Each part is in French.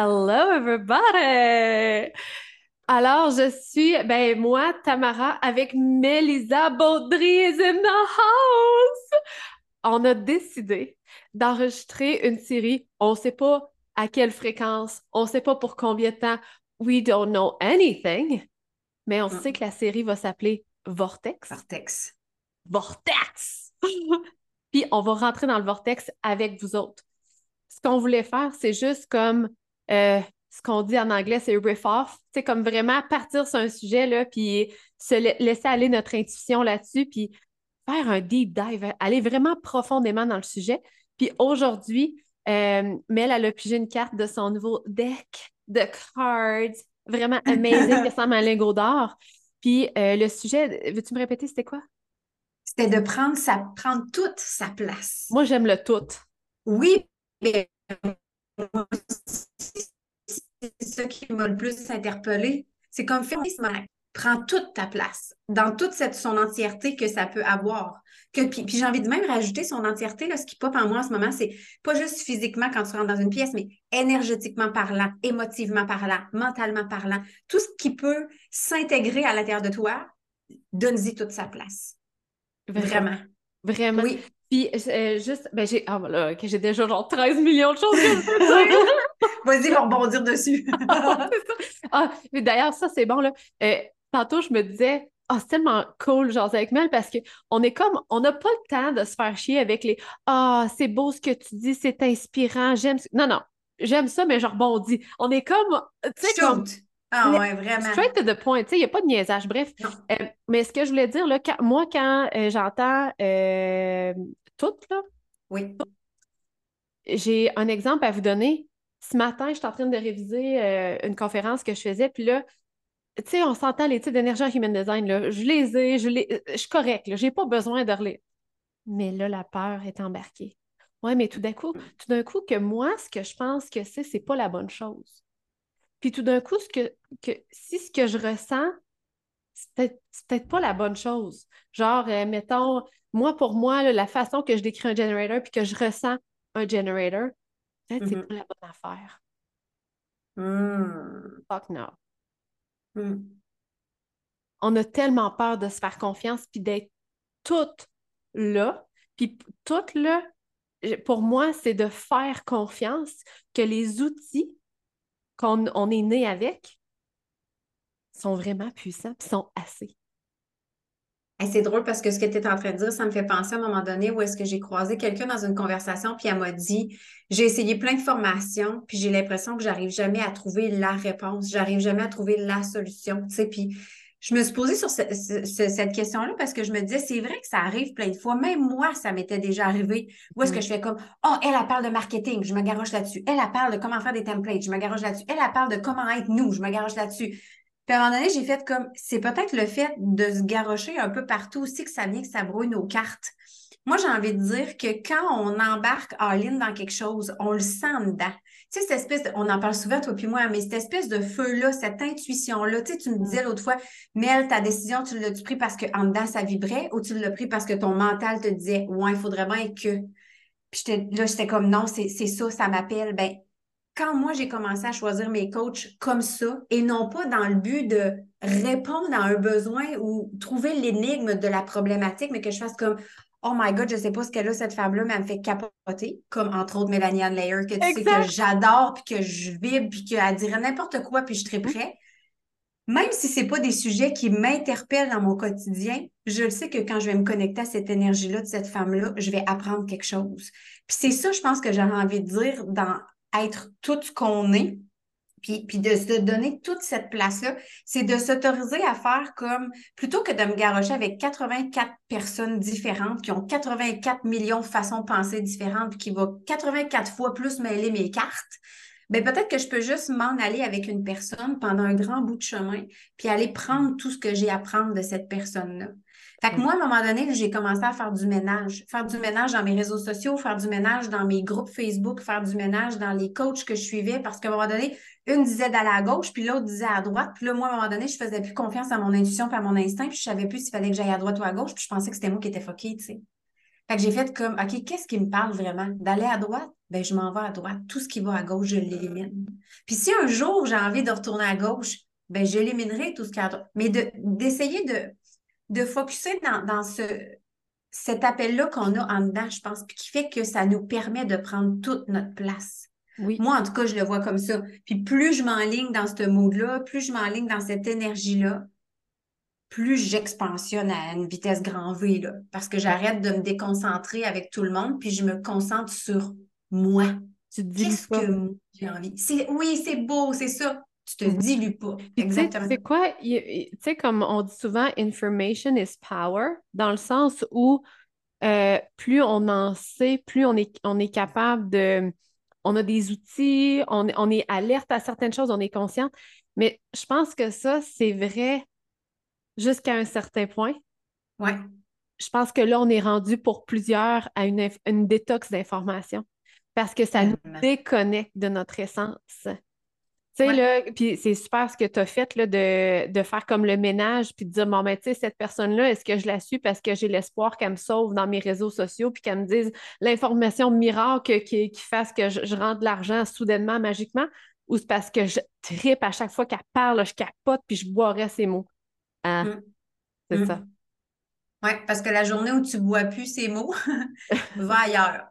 Hello everybody! Alors, je suis, ben moi, Tamara, avec Melisa Baudry is in the house! On a décidé d'enregistrer une série. On ne sait pas à quelle fréquence, on ne sait pas pour combien de temps. We don't know anything, mais on sait que la série va s'appeler Vortex. Vortex. Vortex! Puis on va rentrer dans le vortex avec vous autres. Ce qu'on voulait faire, c'est juste comme euh, ce qu'on dit en anglais, c'est riff off. C'est comme vraiment partir sur un sujet, là, puis se laisser aller notre intuition là-dessus, puis faire un deep dive, aller vraiment profondément dans le sujet. Puis aujourd'hui, euh, Mel, elle a pigé une carte de son nouveau deck de cards, vraiment amazing, qui ressemble à un lingot d'or. Puis euh, le sujet, veux-tu me répéter, c'était quoi? C'était de prendre, sa, prendre toute sa place. Moi, j'aime le tout. Oui, mais c'est ça qui m'a le plus interpellé. C'est comme féminisme prend toute ta place dans toute cette, son entièreté que ça peut avoir. Que, puis, j'ai envie de même rajouter son entièreté, là, ce qui pop en moi en ce moment, c'est pas juste physiquement quand tu rentres dans une pièce, mais énergétiquement parlant, émotivement parlant, mentalement parlant, tout ce qui peut s'intégrer à l'intérieur de toi, donne-y toute sa place. Vraiment. Vraiment. Oui. Puis, euh, juste, ben j'ai, ah voilà, que j'ai déjà genre 13 millions de choses Vas-y, va rebondir dessus. ah, d'ailleurs, ça, c'est bon, là. Euh, tantôt, je me disais, ah, c'est tellement cool, genre, avec Mel, parce qu'on est comme, on n'a pas le temps de se faire chier avec les, ah, c'est beau ce que tu dis, c'est inspirant, j'aime. Non, non, j'aime ça, mais je rebondis. On est comme, tu sais, comme. Ah ouais, vraiment. Straight to the point, tu sais, il n'y a pas de niaisage. Bref, euh, mais ce que je voulais dire, là, moi, quand euh, j'entends euh, tout, là, oui. j'ai un exemple à vous donner. Ce matin, j'étais en train de réviser une conférence que je faisais, puis là, tu sais, on s'entend les types d'énergie en human design, là. Je les ai, je, les, je suis correcte, je n'ai pas besoin de relire. Mais là, la peur est embarquée. Oui, mais tout d'un coup, tout d'un coup, que moi, ce que je pense que c'est, c'est pas la bonne chose. Puis tout d'un coup, ce que, que, si ce que je ressens, c'est peut-être pas la bonne chose. Genre, euh, mettons, moi, pour moi, la façon que je décris un generator puis que je ressens un generator, peut-être c'est mm-hmm. pas la bonne affaire. Mm. Fuck no. Mm. On a tellement peur de se faire confiance puis d'être toute là. Puis toute là, pour moi, c'est de faire confiance que les outils qu'on est né avec sont vraiment puissants et sont assez. C'est drôle parce que ce que tu es en train de dire, ça me fait penser à un moment donné où est-ce que j'ai croisé quelqu'un dans une conversation, puis elle m'a dit J'ai essayé plein de formations, puis j'ai l'impression que j'arrive jamais à trouver la réponse, j'arrive jamais à trouver la solution. Tu sais, puis je me suis posée sur cette question-là parce que je me disais, c'est vrai que ça arrive plein de fois. Même moi, ça m'était déjà arrivé. Où est-ce que mm. je fais comme, oh, elle, elle parle de marketing, je me garoche là-dessus. Elle, elle parle de comment faire des templates, je me garoche là-dessus. Elle, elle parle de comment être nous, je me garoche là-dessus. Puis à un moment donné, j'ai fait comme, c'est peut-être le fait de se garocher un peu partout aussi que ça vient que ça brouille nos cartes. Moi, j'ai envie de dire que quand on embarque en ligne dans quelque chose, on le sent dedans. Tu sais, cette espèce, de, on en parle souvent, toi puis moi, mais cette espèce de feu-là, cette intuition-là, tu sais, tu me disais l'autre fois, Mel, ta décision, tu l'as-tu pris parce qu'en dedans, ça vibrait ou tu l'as pris parce que ton mental te disait, ouais, il faudrait bien que. Puis là, j'étais comme, non, c'est ça, ça m'appelle. Ben, quand moi, j'ai commencé à choisir mes coachs comme ça, et non pas dans le but de répondre à un besoin ou trouver l'énigme de la problématique, mais que je fasse comme, Oh my God, je sais pas ce qu'elle a, cette femme-là, mais elle me fait capoter, comme entre autres Mélanie Ann Layer, que tu sais que j'adore, puis que je vibre, puis qu'elle dirait n'importe quoi, puis je serais mm-hmm. prêt. Même si ce pas des sujets qui m'interpellent dans mon quotidien, je le sais que quand je vais me connecter à cette énergie-là de cette femme-là, je vais apprendre quelque chose. Puis c'est ça, je pense que j'aurais envie de dire dans être tout ce qu'on est, puis, de se donner toute cette place-là, c'est de s'autoriser à faire comme, plutôt que de me garrocher avec 84 personnes différentes qui ont 84 millions de façons de penser différentes, puis qui vont 84 fois plus mêler mes cartes, bien peut-être que je peux juste m'en aller avec une personne pendant un grand bout de chemin, puis aller prendre tout ce que j'ai à prendre de cette personne-là. Fait que moi, à un moment donné, j'ai commencé à faire du ménage. Faire du ménage dans mes réseaux sociaux, faire du ménage dans mes groupes Facebook, faire du ménage dans les coachs que je suivais parce qu'à un moment donné, une disait d'aller à gauche, puis l'autre disait à droite. Puis là, moi, à un moment donné, je faisais plus confiance à mon intuition et à mon instinct, puis je savais plus s'il fallait que j'aille à droite ou à gauche, puis je pensais que c'était moi qui étais foquée, tu sais. Fait que j'ai fait comme, OK, qu'est-ce qui me parle vraiment? D'aller à droite? Ben, je m'en vais à droite. Tout ce qui va à gauche, je l'élimine. Puis si un jour j'ai envie de retourner à gauche, ben, je éliminerai tout ce qui est à droite. Mais d'essayer de, de, focuser dans, dans ce, cet appel-là qu'on a en dedans, je pense, puis qui fait que ça nous permet de prendre toute notre place. Oui. Moi, en tout cas, je le vois comme ça. Puis plus je m'enligne dans ce mode-là, plus je m'enligne dans cette énergie-là, plus j'expansionne à une vitesse grand V, là, parce que j'arrête de me déconcentrer avec tout le monde, puis je me concentre sur moi. Qu'est-ce que j'ai envie? Oui, c'est beau, c'est ça. Tu te mm-hmm. dilues pas. Exactement. C'est quoi? Tu sais, comme on dit souvent, information is power, dans le sens où euh, plus on en sait, plus on est, on est capable de. On a des outils, on, on est alerte à certaines choses, on est conscient. Mais je pense que ça, c'est vrai jusqu'à un certain point. Oui. Je pense que là, on est rendu pour plusieurs à une, une détox d'information parce que ça nous déconnecte de notre essence. Tu sais, là, puis c'est super ce que tu as fait là, de, de, faire comme le ménage, puis de dire, bon, ben, tu sais, cette personne-là, est-ce que je la suis parce que j'ai l'espoir qu'elle me sauve dans mes réseaux sociaux, puis qu'elle me dise l'information miracle qui, qui fasse que je, rentre de l'argent soudainement, magiquement, ou c'est parce que je tripe à chaque fois qu'elle parle, je capote, puis je boirais ses mots? Ah, mmh. C'est ça. Mmh. Oui, parce que la journée où tu bois plus ces mots, va ailleurs.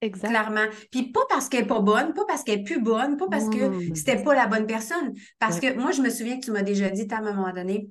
Exact. Clairement. Puis pas parce qu'elle n'est pas bonne, pas parce qu'elle n'est plus bonne, pas parce que c'était pas la bonne personne. Parce que moi, je me souviens que tu m'as déjà dit à un moment donné,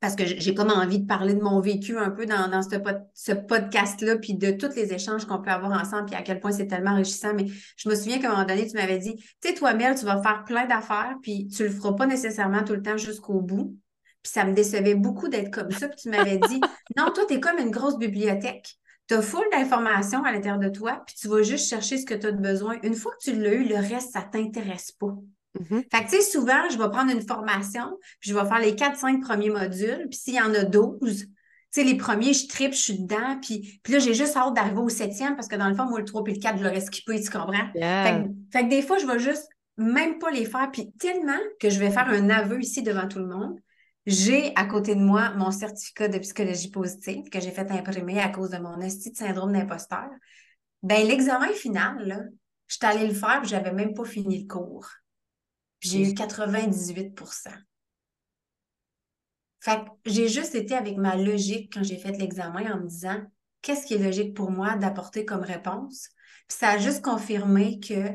parce que j'ai comme envie de parler de mon vécu un peu dans, dans ce, ce podcast-là, puis de tous les échanges qu'on peut avoir ensemble, puis à quel point c'est tellement enrichissant. Mais je me souviens qu'à un moment donné, tu m'avais dit, tu sais, toi, Mel, tu vas faire plein d'affaires, puis tu le feras pas nécessairement tout le temps jusqu'au bout. Puis ça me décevait beaucoup d'être comme ça. Puis tu m'avais dit, non, toi, tu es comme une grosse bibliothèque. Tu as full d'informations à l'intérieur de toi, puis tu vas juste chercher ce que tu as besoin. Une fois que tu l'as eu, le reste, ça ne t'intéresse pas. Mm-hmm. Fait que, tu sais, souvent, je vais prendre une formation, puis je vais faire les 4-5 premiers modules, puis s'il y en a 12, tu sais, les premiers, je tripe, je suis dedans, puis, puis là, j'ai juste hâte d'arriver au septième parce que dans le fond, moi, le 3 puis le 4, je l'aurais skippé, tu comprends? Fait, fait, que des fois, je vais juste même pas les faire, puis tellement que je vais faire un aveu ici devant tout le monde j'ai à côté de moi mon certificat de psychologie positive que j'ai fait imprimer à cause de mon esti de syndrome d'imposteur. Ben, l'examen final, là, je suis allée le faire et je n'avais même pas fini le cours. J'ai eu 98% Fait que j'ai juste été avec ma logique quand j'ai fait l'examen en me disant qu'est-ce qui est logique pour moi d'apporter comme réponse? Puis ça a juste confirmé que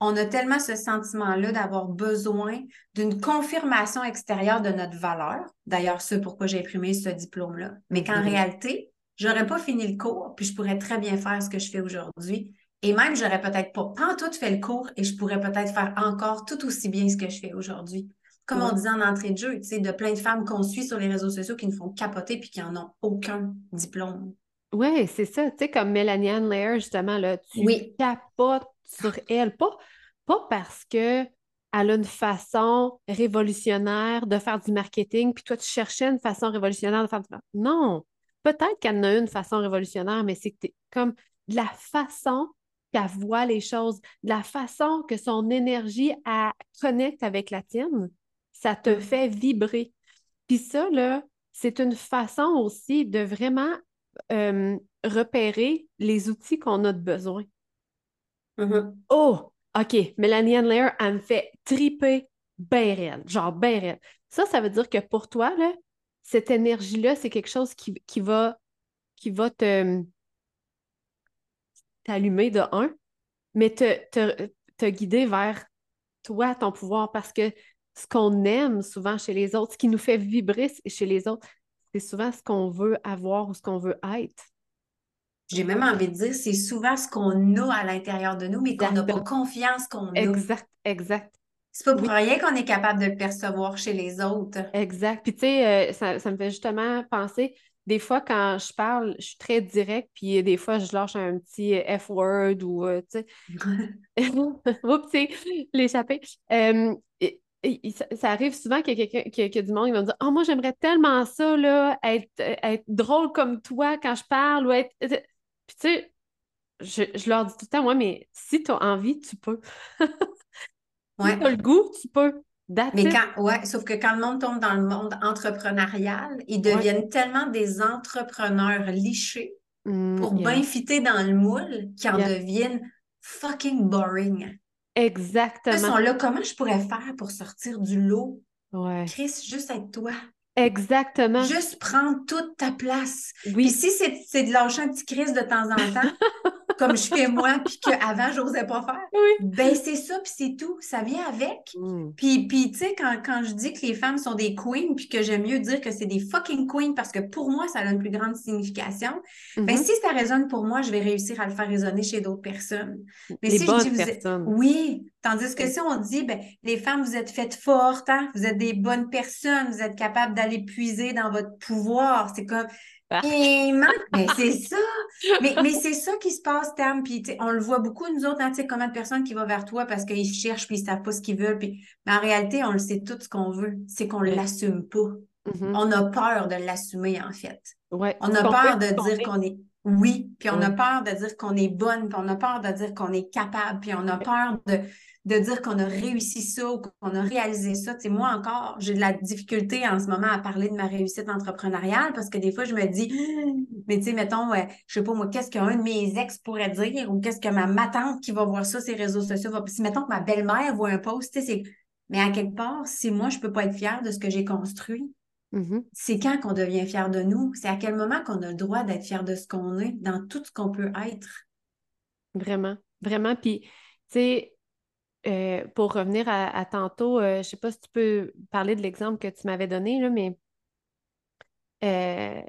on a tellement ce sentiment-là d'avoir besoin d'une confirmation extérieure de notre valeur. D'ailleurs, c'est pourquoi j'ai imprimé ce diplôme-là. Mais qu'en mm-hmm. réalité, j'aurais pas fini le cours, puis je pourrais très bien faire ce que je fais aujourd'hui. Et même, j'aurais peut-être pas, tout fait le cours et je pourrais peut-être faire encore tout aussi bien ce que je fais aujourd'hui. Comme on disait en entrée de jeu, tu sais, de plein de femmes qu'on suit sur les réseaux sociaux qui ne font capoter puis qui n'en ont aucun diplôme. Oui, c'est ça. Tu sais, comme Mélanie Ann Lair, justement, là, tu capotes sur elle. Pas, pas parce que elle a une façon révolutionnaire de faire du marketing, puis toi, tu cherchais une façon révolutionnaire de faire du marketing. Non, peut-être qu'elle en a une façon révolutionnaire, mais c'est comme de la façon qu'elle voit les choses, de la façon que son énergie elle connecte avec la tienne, ça te mm. fait vibrer. Puis ça, là, c'est une façon aussi de vraiment euh, repérer les outils qu'on a de besoin. Mm-hmm. Oh, OK, Mélanie Lair, elle me fait triper bien réel, genre bien. Ça, ça veut dire que pour toi, là, cette énergie-là, c'est quelque chose qui, qui, va, qui va te t'allumer de un, mais te, te, te guider vers toi, ton pouvoir, parce que ce qu'on aime souvent chez les autres, ce qui nous fait vibrer chez les autres, c'est souvent ce qu'on veut avoir ou ce qu'on veut être. J'ai même envie de dire, c'est souvent ce qu'on a à l'intérieur de nous, mais qu'on n'a pas confiance qu'on a. Exact, exact. C'est pas pour rien qu'on est capable de le percevoir chez les autres. Exact. Puis tu sais, euh, ça, me fait justement penser, des fois quand je parle, je suis très directe, puis des fois je lâche un petit F-word ou, euh, tu sais, oups, l'échapper. Euh, ça, arrive souvent qu'il y a quelqu'un qui, a du monde qui va me dire Oh, moi, j'aimerais tellement ça, là, être, être drôle comme toi quand je parle ou être. Puis tu sais, je, leur dis tout le temps, ouais, mais si tu as envie, tu peux. ouais. Si tu as le goût, tu peux. mais quand, ouais, sauf que quand le monde tombe dans le monde entrepreneurial, ils deviennent tellement des entrepreneurs lichés Mm, pour yeah. bien fitter dans le moule qui en Yeah. deviennent fucking boring. Ils Exactement. sont là, comment je pourrais faire pour sortir du lot? Ouais. Chris, juste être toi. Exactement. Juste prendre toute ta place. Puis Oui. si c'est de lâcher un petit Chris de temps en temps, comme je fais moi, puis qu'avant, j'osais pas faire, Oui. ben c'est ça, puis c'est tout. Ça vient avec. Mm. Puis, puis tu sais, quand, quand je dis que les femmes sont des queens, puis que j'aime mieux dire que c'est des fucking queens parce que pour moi, ça a une plus grande signification, ben Mhm. si ça résonne pour moi, je vais réussir à le faire résonner chez d'autres personnes. Mais Les si bonnes je dis vous êtes- personnes. Oui, tandis que si on dit, ben, les femmes, vous êtes faites fortes, hein, vous êtes des bonnes personnes, vous êtes capables d'aller puiser dans votre pouvoir, c'est comme... Mais c'est ça! Mais, mais c'est ça qui se passe, Tam. Puis, on le voit beaucoup, nous autres, hein, tu sais, combien de personnes qui vont vers toi parce qu'ils cherchent puis ils savent pas ce qu'ils veulent. Puis... Mais en réalité, on le sait tout ce qu'on veut. C'est qu'on Oui. l'assume pas. Mhm. On a peur de l'assumer, en fait. Ouais. On a peur de dire qu'on est oui, puis on a peur de dire qu'on est bonne, puis on a peur de dire qu'on est capable, puis on a peur de, de dire qu'on a réussi ça ou qu'on a réalisé ça. Tu sais, moi encore, j'ai de la difficulté en ce moment à parler de ma réussite entrepreneuriale parce que des fois, je me dis, mais tu sais, mettons, euh, je sais pas moi, qu'est-ce qu'un de mes ex pourrait dire ou qu'est-ce que ma, ma tante qui va voir ça, ces réseaux sociaux, va... si mettons que ma belle-mère voit un post, tu sais, c'est... Mais à quelque part, si moi, je peux pas être fière de ce que j'ai construit, Mhm. c'est quand qu'on devient fier de nous? C'est à quel moment qu'on a le droit d'être fier de ce qu'on est, dans tout ce qu'on peut être? Vraiment. Vraiment. Puis, tu sais, euh, pour revenir à, à tantôt, euh, je sais pas si tu peux parler de l'exemple que tu m'avais donné, là, mais euh,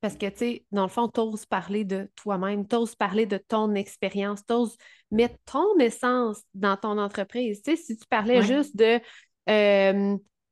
parce que, tu sais, dans le fond, t'oses parler de toi-même, t'oses parler de ton expérience, t'oses mettre ton essence dans ton entreprise. Tu sais, si tu parlais Ouais. juste de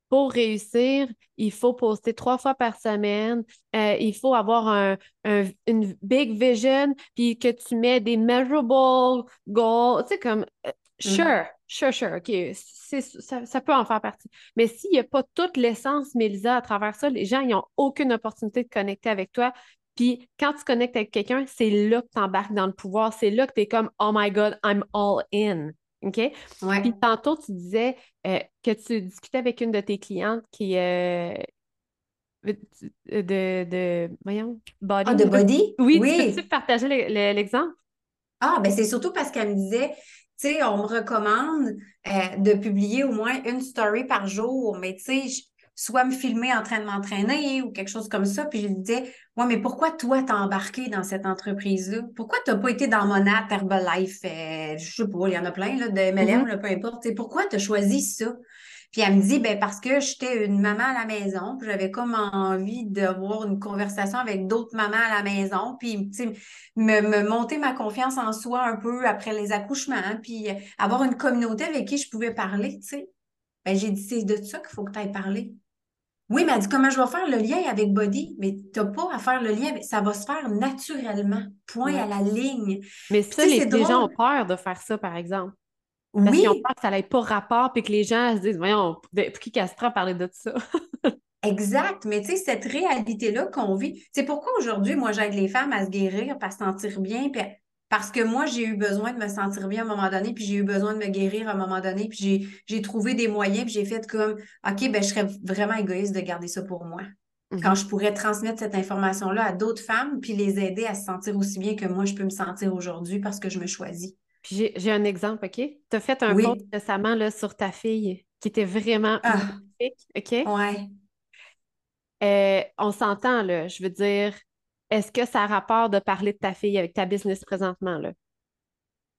pour réussir, il faut poster trois fois par semaine, euh, il faut avoir un, un- une big vision, puis que tu mets des measurable goals, tu sais, comme, euh, sure, sure, sure, OK, ça, ça peut en faire partie. Mais s'il n'y a pas toute l'essence, Mélisa, à travers ça, les gens, ils n'ont aucune opportunité de connecter avec toi. Puis quand tu connectes avec quelqu'un, c'est là que tu embarques dans le pouvoir, c'est là que tu es comme, oh my God, I'm all in. OK? Ouais. Puis tantôt, tu disais euh, que tu discutais avec une de tes clientes qui euh, de, de, voyons, body. Ah, de body? Oui, Oui. tu peux partager le- le- l'exemple? Ah, ben c'est surtout parce qu'elle me disait, tu sais, on me recommande euh, de publier au moins une story par jour, mais tu sais, soit me filmer en train de m'entraîner ou quelque chose comme ça. Puis je lui disais, ouais, mais pourquoi toi t'as embarqué dans cette entreprise-là? Pourquoi t'as pas été dans Monat, Herbalife, euh, je sais pas, il y en a plein, là, de MLM, Mhm. là, peu importe. Tu sais, pourquoi t'as choisi ça? Puis elle me dit, ben parce que j'étais une maman à la maison, puis j'avais comme envie d'avoir une conversation avec d'autres mamans à la maison, puis tu sais, me, me monter ma confiance en soi un peu après les accouchements, puis avoir une communauté avec qui je pouvais parler, tu sais. Ben j'ai dit, c'est de ça qu'il faut que tu ailles parler. Oui, mais elle dit, comment je vais faire le lien avec Body? Mais tu n'as pas à faire le lien, ça va se faire naturellement, point Ouais. à la ligne. Mais ça, les, les gens ont peur de faire ça, par exemple. Parce Oui, ont peur que ça n'ait pas rapport, puis que les gens se disent, voyons, pour qui qu'elle se prend à parler de ça? Exact, mais tu sais, cette réalité-là qu'on vit, c'est pourquoi aujourd'hui, moi, j'aide les femmes à se guérir, à se sentir bien, puis parce que moi, j'ai eu besoin de me sentir bien à un moment donné, puis j'ai eu besoin de me guérir à un moment donné, puis j'ai, trouvé des moyens, puis j'ai fait comme, OK, ben, je serais vraiment égoïste de garder ça pour moi. Quand Mhm. je pourrais transmettre cette information-là à d'autres femmes, puis les aider à se sentir aussi bien que moi, je peux me sentir aujourd'hui parce que je me choisis. Puis j'ai un exemple, OK? Tu as fait un Oui. post récemment là, sur ta fille qui était vraiment Ah, magnifique, OK? ouais. Euh, on s'entend, là, je veux dire, est-ce que ça a rapport de parler de ta fille avec ta business présentement, là?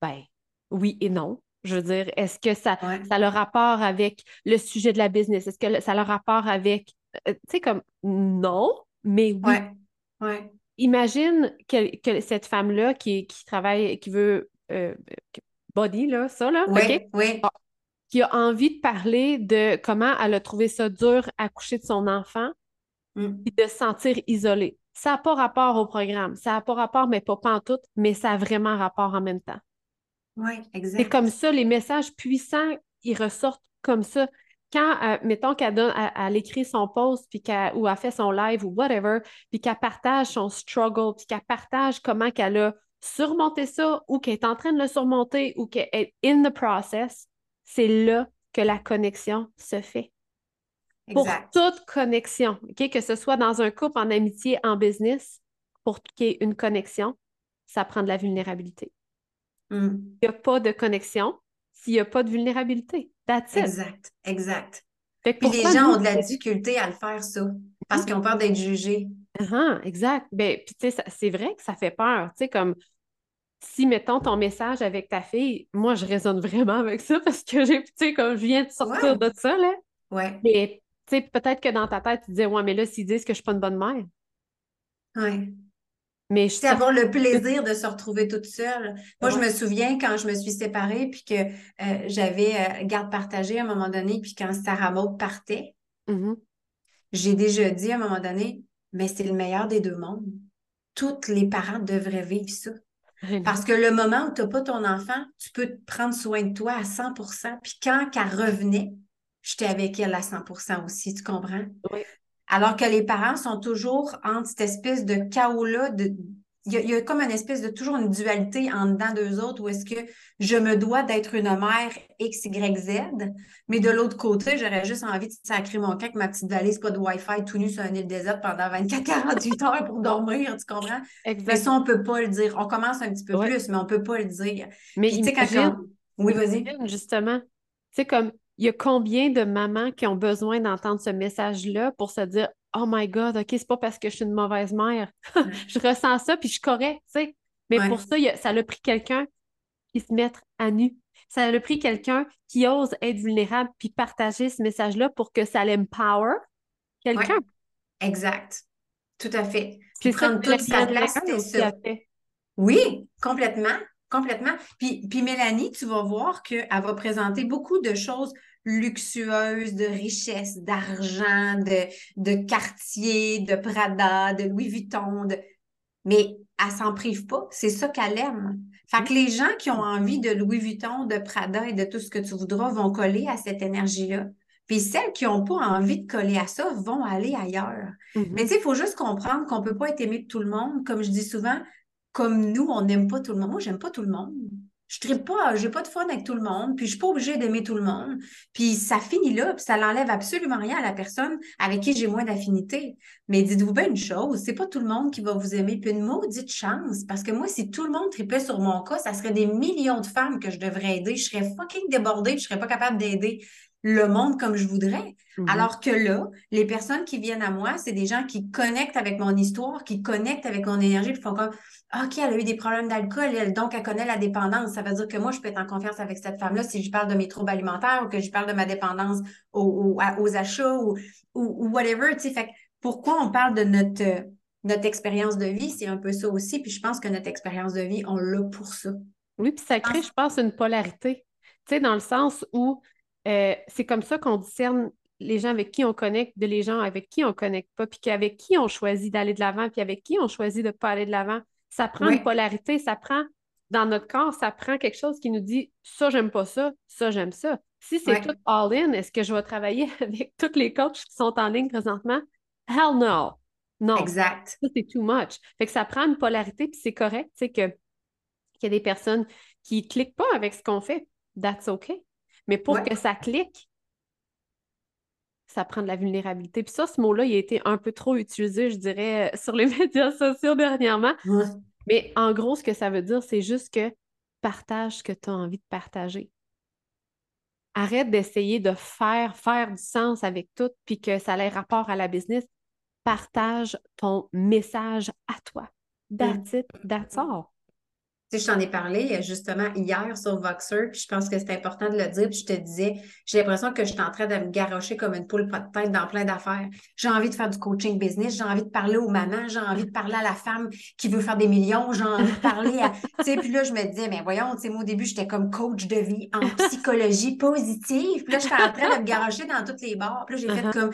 Ben, oui et non. Je veux dire, est-ce que ça, Ouais. ça a le rapport avec le sujet de la business? Est-ce que ça a le rapport avec, euh, tu sais, comme, non, mais oui. Ouais. Ouais. Imagine que, que cette femme-là qui, qui travaille, qui veut, euh, body, là, ça, là? Oui, oui. Qui a envie de parler de comment elle a trouvé ça dur à coucher de son enfant, Mm. puis de se sentir isolée. Ça n'a pas rapport au programme. Ça n'a pas rapport, mais pas pantoute, mais ça a vraiment rapport en même temps. Oui, C'est exact. comme ça, les messages puissants, ils ressortent comme ça. Quand, euh, mettons qu'elle donne, elle, elle écrit son post, puis ou elle fait son live ou whatever, puis qu'elle partage son struggle, puis qu'elle partage comment qu'elle a surmonté ça, ou qu'elle est en train de le surmonter, ou qu'elle est in the process, c'est là que la connexion se fait. Pour toute connexion? Que ce soit dans un couple, en amitié, en business, pour qu'il y ait une connexion, ça prend de la vulnérabilité. Mm. Il n'y a pas de connexion s'il n'y a pas de vulnérabilité. That's it. Exact, exact. Puis les gens nous, ont de la difficulté à le faire, ça, parce qu'ils ont peur d'être jugés. Ah, exact. Ben, puis tu sais, c'est vrai que ça fait peur. Tu sais, comme si, mettons, ton message avec ta fille, moi, je résonne vraiment avec ça parce que j'ai, tu sais, comme je viens de sortir Ouais. de ça, là. Ouais, Mais, tu sais, peut-être que dans ta tête, tu disais, ouais, mais là, s'ils disent que je suis pas une bonne mère. ouais. Mais je avoir le plaisir de se retrouver toute seule. Moi, je me souviens quand je me suis séparée, puis que euh, j'avais euh, garde partagée à un moment donné, puis quand Sarah Maud partait, Mhm. j'ai déjà dit à un moment donné, mais c'est le meilleur des deux mondes. Tous les parents devraient vivre ça. Parce que le moment où tu n'as pas ton enfant, tu peux te prendre soin de toi à 100% Puis quand elle revenait, j'étais avec elle à 100% aussi, tu comprends? Oui. Alors que les parents sont toujours entre cette espèce de chaos-là. De... Il, y a, il y a comme une espèce de toujours une dualité en dedans d'eux autres où est-ce que je me dois d'être une mère X, Y, Z, mais de l'autre côté, j'aurais juste envie de sacrer mon camp avec ma petite valise, pas de Wi-Fi, tout nu sur une île déserte pendant 24-48 heures pour dormir, tu comprends? Mais ça, on peut pas le dire. On commence un petit peu Ouais. plus, mais on peut pas le dire. Mais tu sais, quand on- Oui, vas-y. justement, tu sais, comme, il y a combien de mamans qui ont besoin d'entendre ce message-là pour se dire, oh my God, OK, c'est pas parce que je suis une mauvaise mère. je ressens ça, puis je suis correcte, tu sais. Mais Ouais. pour ça, a- ça a pris quelqu'un qui se mette à nu. Ça a pris quelqu'un qui ose être vulnérable puis partager ce message-là pour que ça l'empower quelqu'un. Ouais. Exact. Tout à fait. C'est Puis prendre toute sa place, fait. Oui, complètement, complètement. Puis, puis Mélanie, tu vas voir qu'elle va présenter beaucoup de choses luxueuses, de richesse, d'argent, de, de quartier, de Prada, de Louis Vuitton, de... mais elle s'en prive pas. C'est ça qu'elle aime. Fait que les gens qui ont envie de Louis Vuitton, de Prada et de tout ce que tu voudras vont coller à cette énergie-là. Puis celles qui n'ont pas envie de coller à ça vont aller ailleurs. Mhm. Mais tu sais, il faut juste comprendre qu'on ne peut pas être aimé de tout le monde. Comme je dis souvent, comme nous, on n'aime pas tout le monde. Moi, j'aime pas tout le monde. Je ne pas, j'ai pas de fun avec tout le monde, puis je suis pas obligée d'aimer tout le monde. Puis ça finit là, puis ça n'enlève absolument rien à la personne avec qui j'ai moins d'affinité. Mais dites-vous bien une chose, c'est pas tout le monde qui va vous aimer, puis une maudite chance. Parce que moi, si tout le monde tripait sur mon cas, ça serait des millions de femmes que je devrais aider. Je serais fucking débordée, puis je serais pas capable d'aider le monde comme je voudrais. Mhm. Alors que là, les personnes qui viennent à moi, c'est des gens qui connectent avec mon histoire, qui connectent avec mon énergie, puis font comme OK, elle a eu des problèmes d'alcool, elle, donc elle connaît la dépendance. Ça veut dire que moi, je peux être en confiance avec cette femme-là si je parle de mes troubles alimentaires ou que je parle de ma dépendance aux, aux- à- aux achats ou, ou, ou whatever. Fait pourquoi on parle de notre, notre expérience de vie? C'est un peu ça aussi. Puis je pense que notre expérience de vie, on l'a pour ça. Oui, puis ça crée, je pense, une polarité. Tu sais, dans le sens où euh, c'est comme ça qu'on discerne les gens avec qui on connecte de les gens avec qui on connecte pas, puis qu'avec qui on choisit d'aller de l'avant, puis avec qui on choisit de ne pas aller de l'avant. Ça prend une polarité, ça prend, dans notre corps, ça prend quelque chose qui nous dit ça, j'aime pas ça, ça, j'aime ça. Si c'est tout all-in, est-ce que je vais travailler avec tous les coachs qui sont en ligne présentement? Hell no! Non. Exact. Ça, c'est too much. Fait que ça prend une polarité, puis c'est correct, tu sais, que, qu'il y a des personnes qui ne cliquent pas avec ce qu'on fait. That's OK. Mais pour Ouais. que ça clique, ça prend de la vulnérabilité. Puis ça, ce mot-là, il a été un peu trop utilisé, je dirais, euh, sur les médias sociaux dernièrement. Ouais. Mais en gros, ce que ça veut dire, c'est juste que partage ce que tu as envie de partager. Arrête d'essayer de faire, faire du sens avec tout, puis que ça ait rapport à la business. Partage ton message à toi. That's it, that's all. Tu sais, je t'en ai parlé euh, justement hier sur Voxer, puis je pense que c'est important de le dire. Puis je te disais, j'ai l'impression que je suis en train de me garrocher comme une poule pas de tête dans plein d'affaires. J'ai envie de faire du coaching business, j'ai envie de parler aux mamans, j'ai envie de parler à la femme qui veut faire des millions, j'ai envie de parler à. Tu sais, puis là, je me disais, mais voyons, tu sais, moi, au début, j'étais comme coach de vie en psychologie positive. Puis là, j'étais en train de me garrocher dans toutes les bars. Puis là, j'ai Uh-huh. fait comme.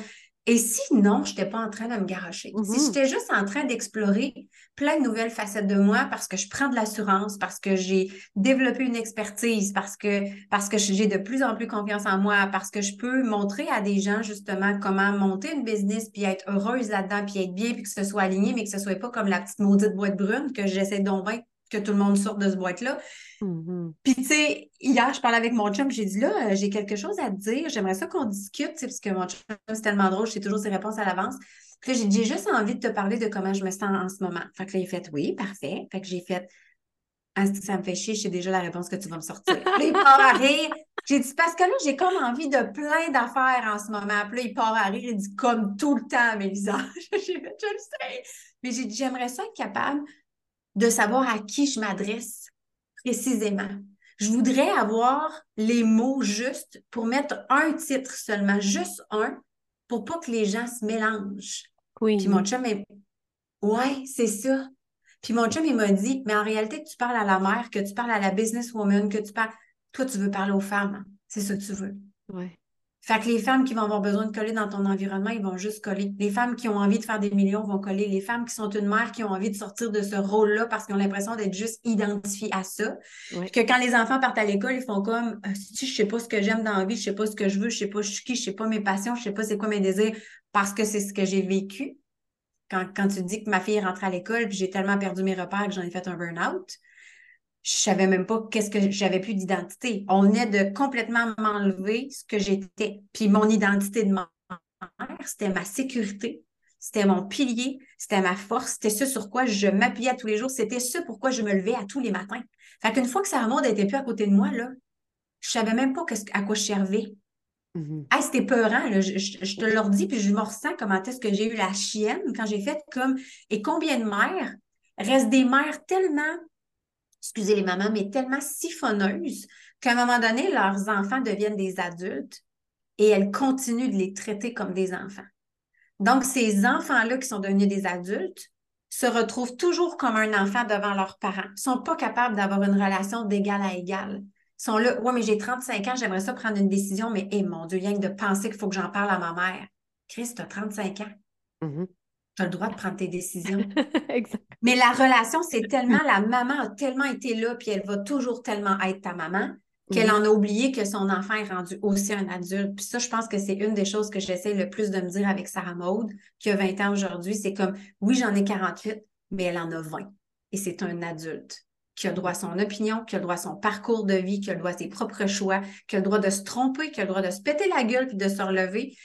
Et si non, je n'étais pas en train de me garrocher? Si Mhm. j'étais juste en train d'explorer plein de nouvelles facettes de moi parce que je prends de l'assurance, parce que j'ai développé une expertise, parce que, parce que j'ai de plus en plus confiance en moi, parce que je peux montrer à des gens justement comment monter une business, puis être heureuse là-dedans, puis être bien, puis que ce soit aligné, mais que ce soit pas comme la petite maudite boîte brune que j'essaie bien que tout le monde sorte de ce boîte-là. Mhm. Puis, tu sais, hier, je parlais avec mon chum, j'ai dit là, euh, j'ai quelque chose à te dire, j'aimerais ça qu'on discute, parce que mon chum, c'est tellement drôle, je sais toujours ses réponses à l'avance. Puis là, j'ai dit, j'ai juste envie de te parler de comment je me sens en ce moment. Fait que là, il fait oui, parfait. Fait que j'ai fait, ah, ça me fait chier, je sais déjà la réponse que tu vas me sortir. Puis là, il part à rire. J'ai dit, parce que là, j'ai comme envie de plein d'affaires en ce moment. Puis là, il part à rire, il dit, comme tout le temps, mes visages. j'ai fait, je le sais. Mais j'ai dit, j'aimerais ça être capable de savoir à qui je m'adresse précisément. Je voudrais avoir les mots justes pour mettre un titre seulement, juste un, pour pas que les gens se mélangent. Oui. Puis mon chum est. Ouais, c'est ça. Puis mon chum, il m'a dit, mais en réalité, que tu parles à la mère, que tu parles à la businesswoman, que tu parles. Toi, tu veux parler aux femmes. C'est ça que tu veux. Ouais. Fait que les femmes qui vont avoir besoin de coller dans ton environnement, ils vont juste coller. Les femmes qui ont envie de faire des millions vont coller. Les femmes qui sont une mère qui ont envie de sortir de ce rôle-là parce qu'ils ont l'impression d'être juste identifiées à ça. Que quand les enfants partent à l'école, ils font comme Ah, si je sais pas ce que j'aime dans la vie, je sais pas ce que je veux, je sais pas je suis qui, je sais pas mes passions, je sais pas c'est quoi mes désirs parce que c'est ce que j'ai vécu. Quand, quand tu dis que ma fille est rentrée à l'école puis j'ai tellement perdu mes repères que j'en ai fait un burn-out, je savais même pas qu'est-ce que j'avais plus d'identité. On venait de complètement m'enlever ce que j'étais. Puis mon identité de mère, c'était ma sécurité, c'était mon pilier, c'était ma force, c'était ce sur quoi je m'appuyais tous les jours, c'était ce pourquoi je me levais à tous les matins. Fait qu'une fois que Sarah Maud n'était plus à côté de moi, là, je savais même pas qu'est-ce- à quoi je servais. Mhm. Hey, c'était peurant, là. Je, je- je te le redis, puis je me ressens comment est-ce que j'ai eu la chienne quand j'ai fait comme et combien de mères? Restent des mères tellement, excusez les mamans, mais tellement siphonneuses qu'à un moment donné, leurs enfants deviennent des adultes et elles continuent de les traiter comme des enfants. Donc, ces enfants-là qui sont devenus des adultes se retrouvent toujours comme un enfant devant leurs parents. Ils ne sont pas capables d'avoir une relation d'égal à égal. Ils sont là, ouais, mais j'ai 35 ans, j'aimerais ça prendre une décision, mais mon Dieu, rien que de penser qu'il faut que j'en parle à ma mère. Chris, tu as 35 ans. Mhm. Tu as le droit de prendre tes décisions. exact. Mais la relation, c'est tellement, la maman a tellement été là, puis elle va toujours tellement être ta maman, qu'elle en a oublié que son enfant est rendu aussi un adulte. Puis ça, je pense que c'est une des choses que j'essaie le plus de me dire avec Sarah Maud, qui a 20 ans aujourd'hui. C'est comme, oui, j'en ai 48, mais elle en a 20. Et c'est un adulte qui a droit à son opinion, qui a droit à son parcours de vie, qui a le droit à ses propres choix, qui a le droit de se tromper, qui a le droit de se péter la gueule puis de se relever.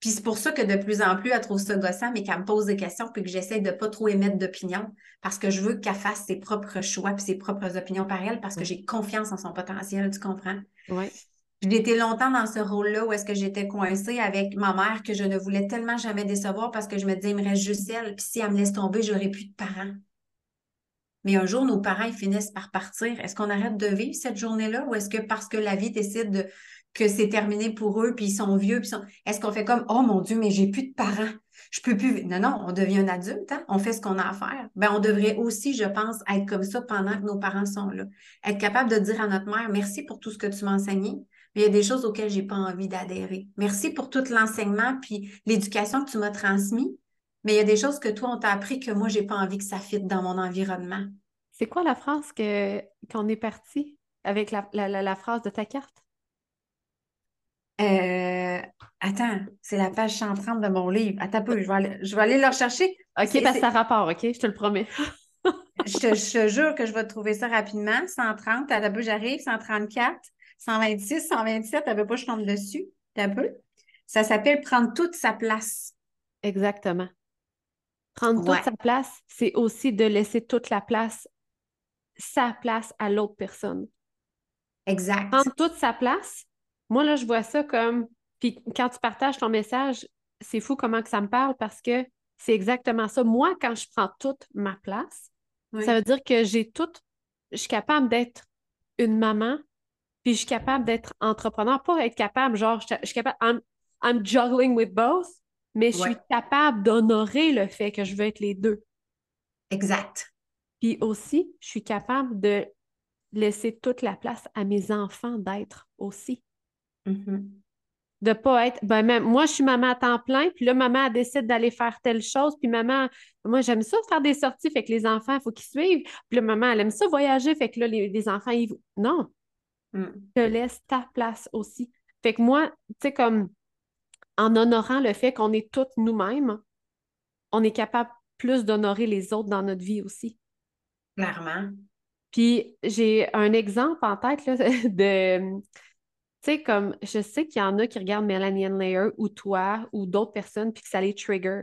Puis c'est pour ça que de plus en plus, elle trouve ça gossant, mais qu'elle me pose des questions puis que j'essaie de pas trop émettre d'opinion parce que je veux qu'elle fasse ses propres choix puis ses propres opinions par elle parce que j'ai confiance en son potentiel, tu comprends? Ouais. J'ai été longtemps dans ce rôle-là où est-ce que j'étais coincée avec ma mère que je ne voulais tellement jamais décevoir parce que je me disais, il me reste juste elle, puis si elle me laisse tomber, j'aurai plus de parents. Mais un jour, nos parents, ils finissent par partir. Est-ce qu'on arrête de vivre cette journée-là ou est-ce que parce que la vie décide de- que c'est terminé pour eux, puis ils sont vieux, puis sont- est-ce qu'on fait comme, oh mon Dieu, mais j'ai plus de parents, je peux plus. Non, non, on devient un adulte, hein? on fait ce qu'on a à faire. Ben, on devrait aussi, je pense, être comme ça pendant que nos parents sont là. Être capable de dire à notre mère, merci pour tout ce que tu m'as enseigné, mais il y a des choses auxquelles j'ai pas envie d'adhérer. Merci pour tout l'enseignement puis l'éducation que tu m'as transmis, mais il y a des choses que toi, on t'a appris que moi, j'ai pas envie que ça fitte dans mon environnement. C'est quoi la phrase qu'on est parti avec la, la- la- la phrase de ta carte? Euh, attends, c'est la page 130 de mon livre. Attends peu, je vais aller, je vais aller le rechercher. OK, parce que ça rapport, OK? Je te le promets. Je te, je te jure que je vais trouver ça rapidement. 130, attends un peu, j'arrive. 134, 126, 127, t'as peu pas, je tombe dessus. T'as un peu. Ça s'appelle Prendre toute sa place. Exactement. Prendre Ouais. toute sa place, c'est aussi de laisser toute la place, sa place à l'autre personne. Exact. Prendre toute sa place, moi, là, je vois ça comme. Puis quand tu partages ton message, c'est fou comment que ça me parle parce que c'est exactement ça. Moi, quand je prends toute ma place, Oui. ça veut dire que j'ai toute. Je suis capable d'être une maman, puis je suis capable d'être entrepreneur. Pas être capable, genre, je je suis capable. I'm, I'm juggling with both, mais je suis capable d'honorer le fait que je veux être les deux. Exact. Puis aussi, je suis capable de laisser toute la place à mes enfants d'être aussi. Mhm. De pas être, ben même, moi, je suis maman à temps plein, puis là, maman, elle décide d'aller faire telle chose, puis maman, moi, j'aime ça faire des sorties, fait que les enfants, il faut qu'ils suivent, puis là, maman, elle aime ça voyager, fait que là, les, les enfants, ils... Non, Mm. te laisse ta place aussi. Fait que moi, tu sais, comme en honorant le fait qu'on est toutes nous-mêmes, on est capable plus d'honorer les autres dans notre vie aussi. Clairement. Puis j'ai un exemple en tête là, de. Tu sais, comme je sais qu'il y en a qui regardent Melanie Layer ou toi ou d'autres personnes, puis que ça les trigger.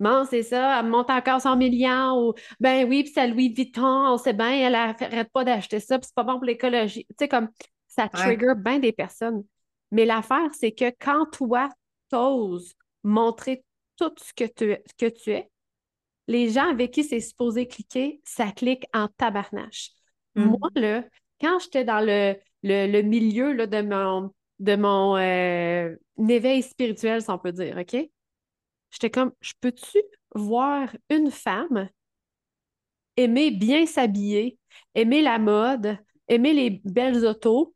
Bon, c'est ça, elle monte encore son million ou ben oui, puis c'est Louis Vuitton, on sait bien, elle n'arrête pas d'acheter ça, puis c'est pas bon pour l'écologie. Tu sais, comme ça trigger bien des personnes. Mais l'affaire, c'est que quand toi, t'oses montrer tout ce que tu, que tu es, les gens avec qui c'est supposé cliquer, ça clique en tabarnache. Mm. Moi, là, quand j'étais dans le, le, milieu là, de mon, de mon euh, éveil spirituel, si on peut dire, OK? J'étais comme, je peux-tu voir une femme aimer bien s'habiller, aimer la mode, aimer les belles autos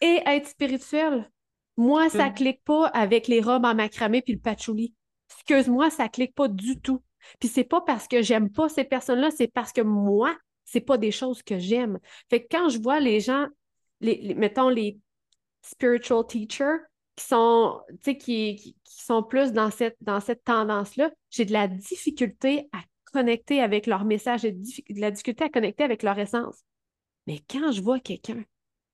et être spirituelle? Moi, ça ne mm. clique pas avec les robes en macramé puis le patchouli. Excuse-moi, ça clique pas du tout. Puis c'est pas parce que j'aime pas ces personnes-là, c'est parce que moi, c'est pas des choses que j'aime. Fait que quand je vois les gens, les, mettons les spiritual teachers qui sont, qui, qui, sont plus dans cette, dans cette tendance-là, j'ai de la difficulté à connecter avec leur message, j'ai de la difficulté à connecter avec leur essence. Mais quand je vois quelqu'un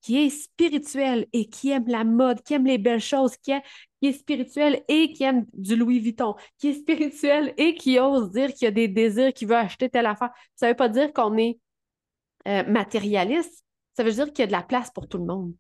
qui est spirituel et qui aime la mode, qui aime les belles choses, qui, est spirituel et qui aime du Louis Vuitton, qui est spirituel et qui ose dire qu'il y a des désirs, qu'il veut acheter telle affaire. Ça ne veut pas dire qu'on est euh, matérialiste, ça veut dire qu'il y a de la place pour tout le monde.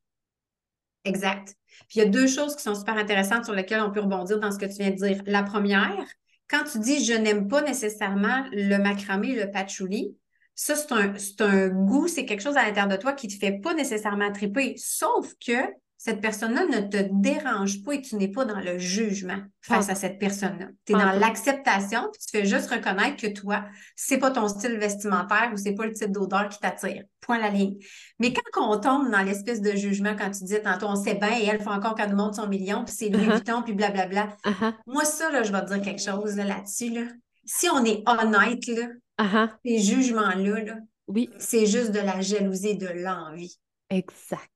Exact. Puis il y a deux choses qui sont super intéressantes sur lesquelles on peut rebondir dans ce que tu viens de dire. La première, quand tu dis je n'aime pas nécessairement le macramé, le patchouli, ça, c'est un, un, goût, c'est quelque chose à l'intérieur de toi qui ne te fait pas nécessairement triper. Sauf que cette personne-là ne te dérange pas et tu n'es pas dans le jugement face à cette personne-là. Tu es dans l'acceptation, puis tu fais juste reconnaître que toi, c'est pas ton style vestimentaire ou c'est pas le type d'odeur qui t'attire. Point la ligne. Mais quand on tombe dans l'espèce de jugement, quand tu dis tantôt, on sait bien et elle fait encore qu'elle nous montre son million, puis c'est Louis uh-huh. Vuitton, puis blablabla. Uh-huh. Moi, ça, là, je vais te dire quelque chose là-dessus. Là, Si on est honnête, là, uh-huh. ces jugements-là, là, oui. c'est juste de la jalousie, de l'envie. Exact.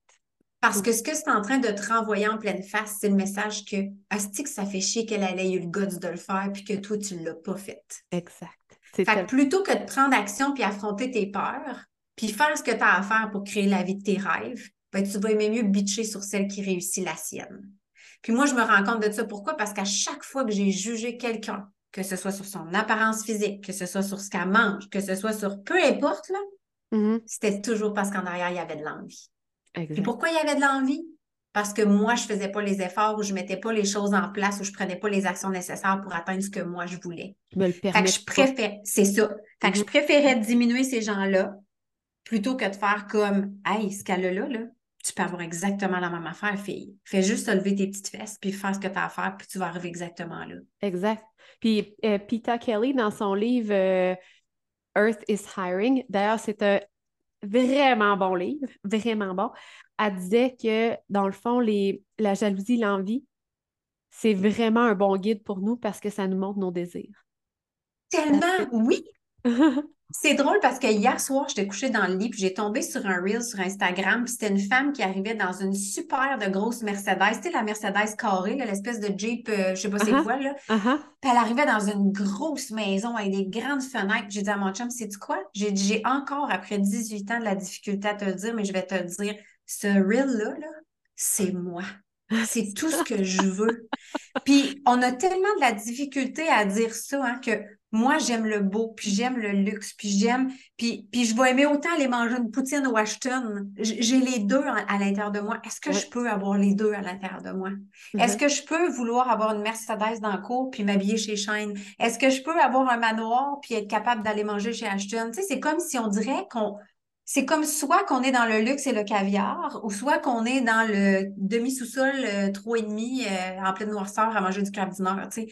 Parce que ce que c'est en train de te renvoyer en pleine face, c'est le message que Asti que ça fait chier qu'elle ait eu le goût de le faire puis que toi, tu ne l'as pas fait. Exact. Fait que plutôt que de prendre action puis affronter tes peurs, puis faire ce que tu as à faire pour créer la vie de tes rêves, ben, tu vas aimer mieux bitcher sur celle qui réussit la sienne. Puis moi, je me rends compte de ça. Pourquoi? Parce qu'à chaque fois que j'ai jugé quelqu'un, que ce soit sur son apparence physique, que ce soit sur ce qu'elle mange, que ce soit sur peu importe, là, mm-hmm. c'était toujours parce qu'en arrière, il y avait de l'envie. Et pourquoi il y avait de l'envie? Parce que moi, je ne faisais pas les efforts ou je ne mettais pas les choses en place ou je ne prenais pas les actions nécessaires pour atteindre ce que moi je voulais. Me le fait que je préfère, c'est ça. Fait que je mhm. préférais diminuer ces gens-là plutôt que de faire comme Hey, ce a là, là, tu peux avoir exactement la même affaire, fille. Fais juste lever tes petites fesses, puis faire ce que tu as à faire, puis tu vas arriver exactement là. Exact. Puis euh, Peter Kelly, dans son livre euh, Earth is Hiring, d'ailleurs, c'est un vraiment bon livre, vraiment bon. Elle disait que, dans le fond, les, la jalousie, l'envie, c'est vraiment un bon guide pour nous parce que ça nous montre nos désirs. Tellement, oui! C'est drôle parce que hier soir, j'étais couchée dans le lit, puis j'ai tombé sur un reel sur Instagram, puis c'était une femme qui arrivait dans une super de grosse Mercedes, c'était la Mercedes carrée, l'espèce de Jeep, euh, je sais pas c'est uh-huh. quoi, là. Uh-huh. Puis elle arrivait dans une grosse maison avec des grandes fenêtres. J'ai dit à mon chum, c'est quoi? J'ai dit, j'ai encore, après 18 ans, de la difficulté à te le dire, mais je vais te le dire, ce reel-là, -là, c'est moi. C'est tout ce que je veux. Puis on a tellement de la difficulté à dire ça hein, que moi, j'aime le beau, puis j'aime le luxe, puis j'aime, puis, puis je vais aimer autant aller manger une poutine au Washington. J'ai les deux à, l'intérieur de moi. Est-ce que je peux avoir les deux à l'intérieur de moi? Mm-hmm. Est-ce que je peux vouloir avoir une Mercedes dans le cours puis m'habiller chez Shine? Est-ce que je peux avoir un manoir puis être capable d'aller manger chez Ashton? Tu sais, c'est comme si on dirait qu'on c'est comme soit qu'on est dans le luxe et le caviar, ou soit qu'on est dans le demi-sous-sol euh, trois et demi euh, en pleine noirceur à manger du crabe dinner. Tu sais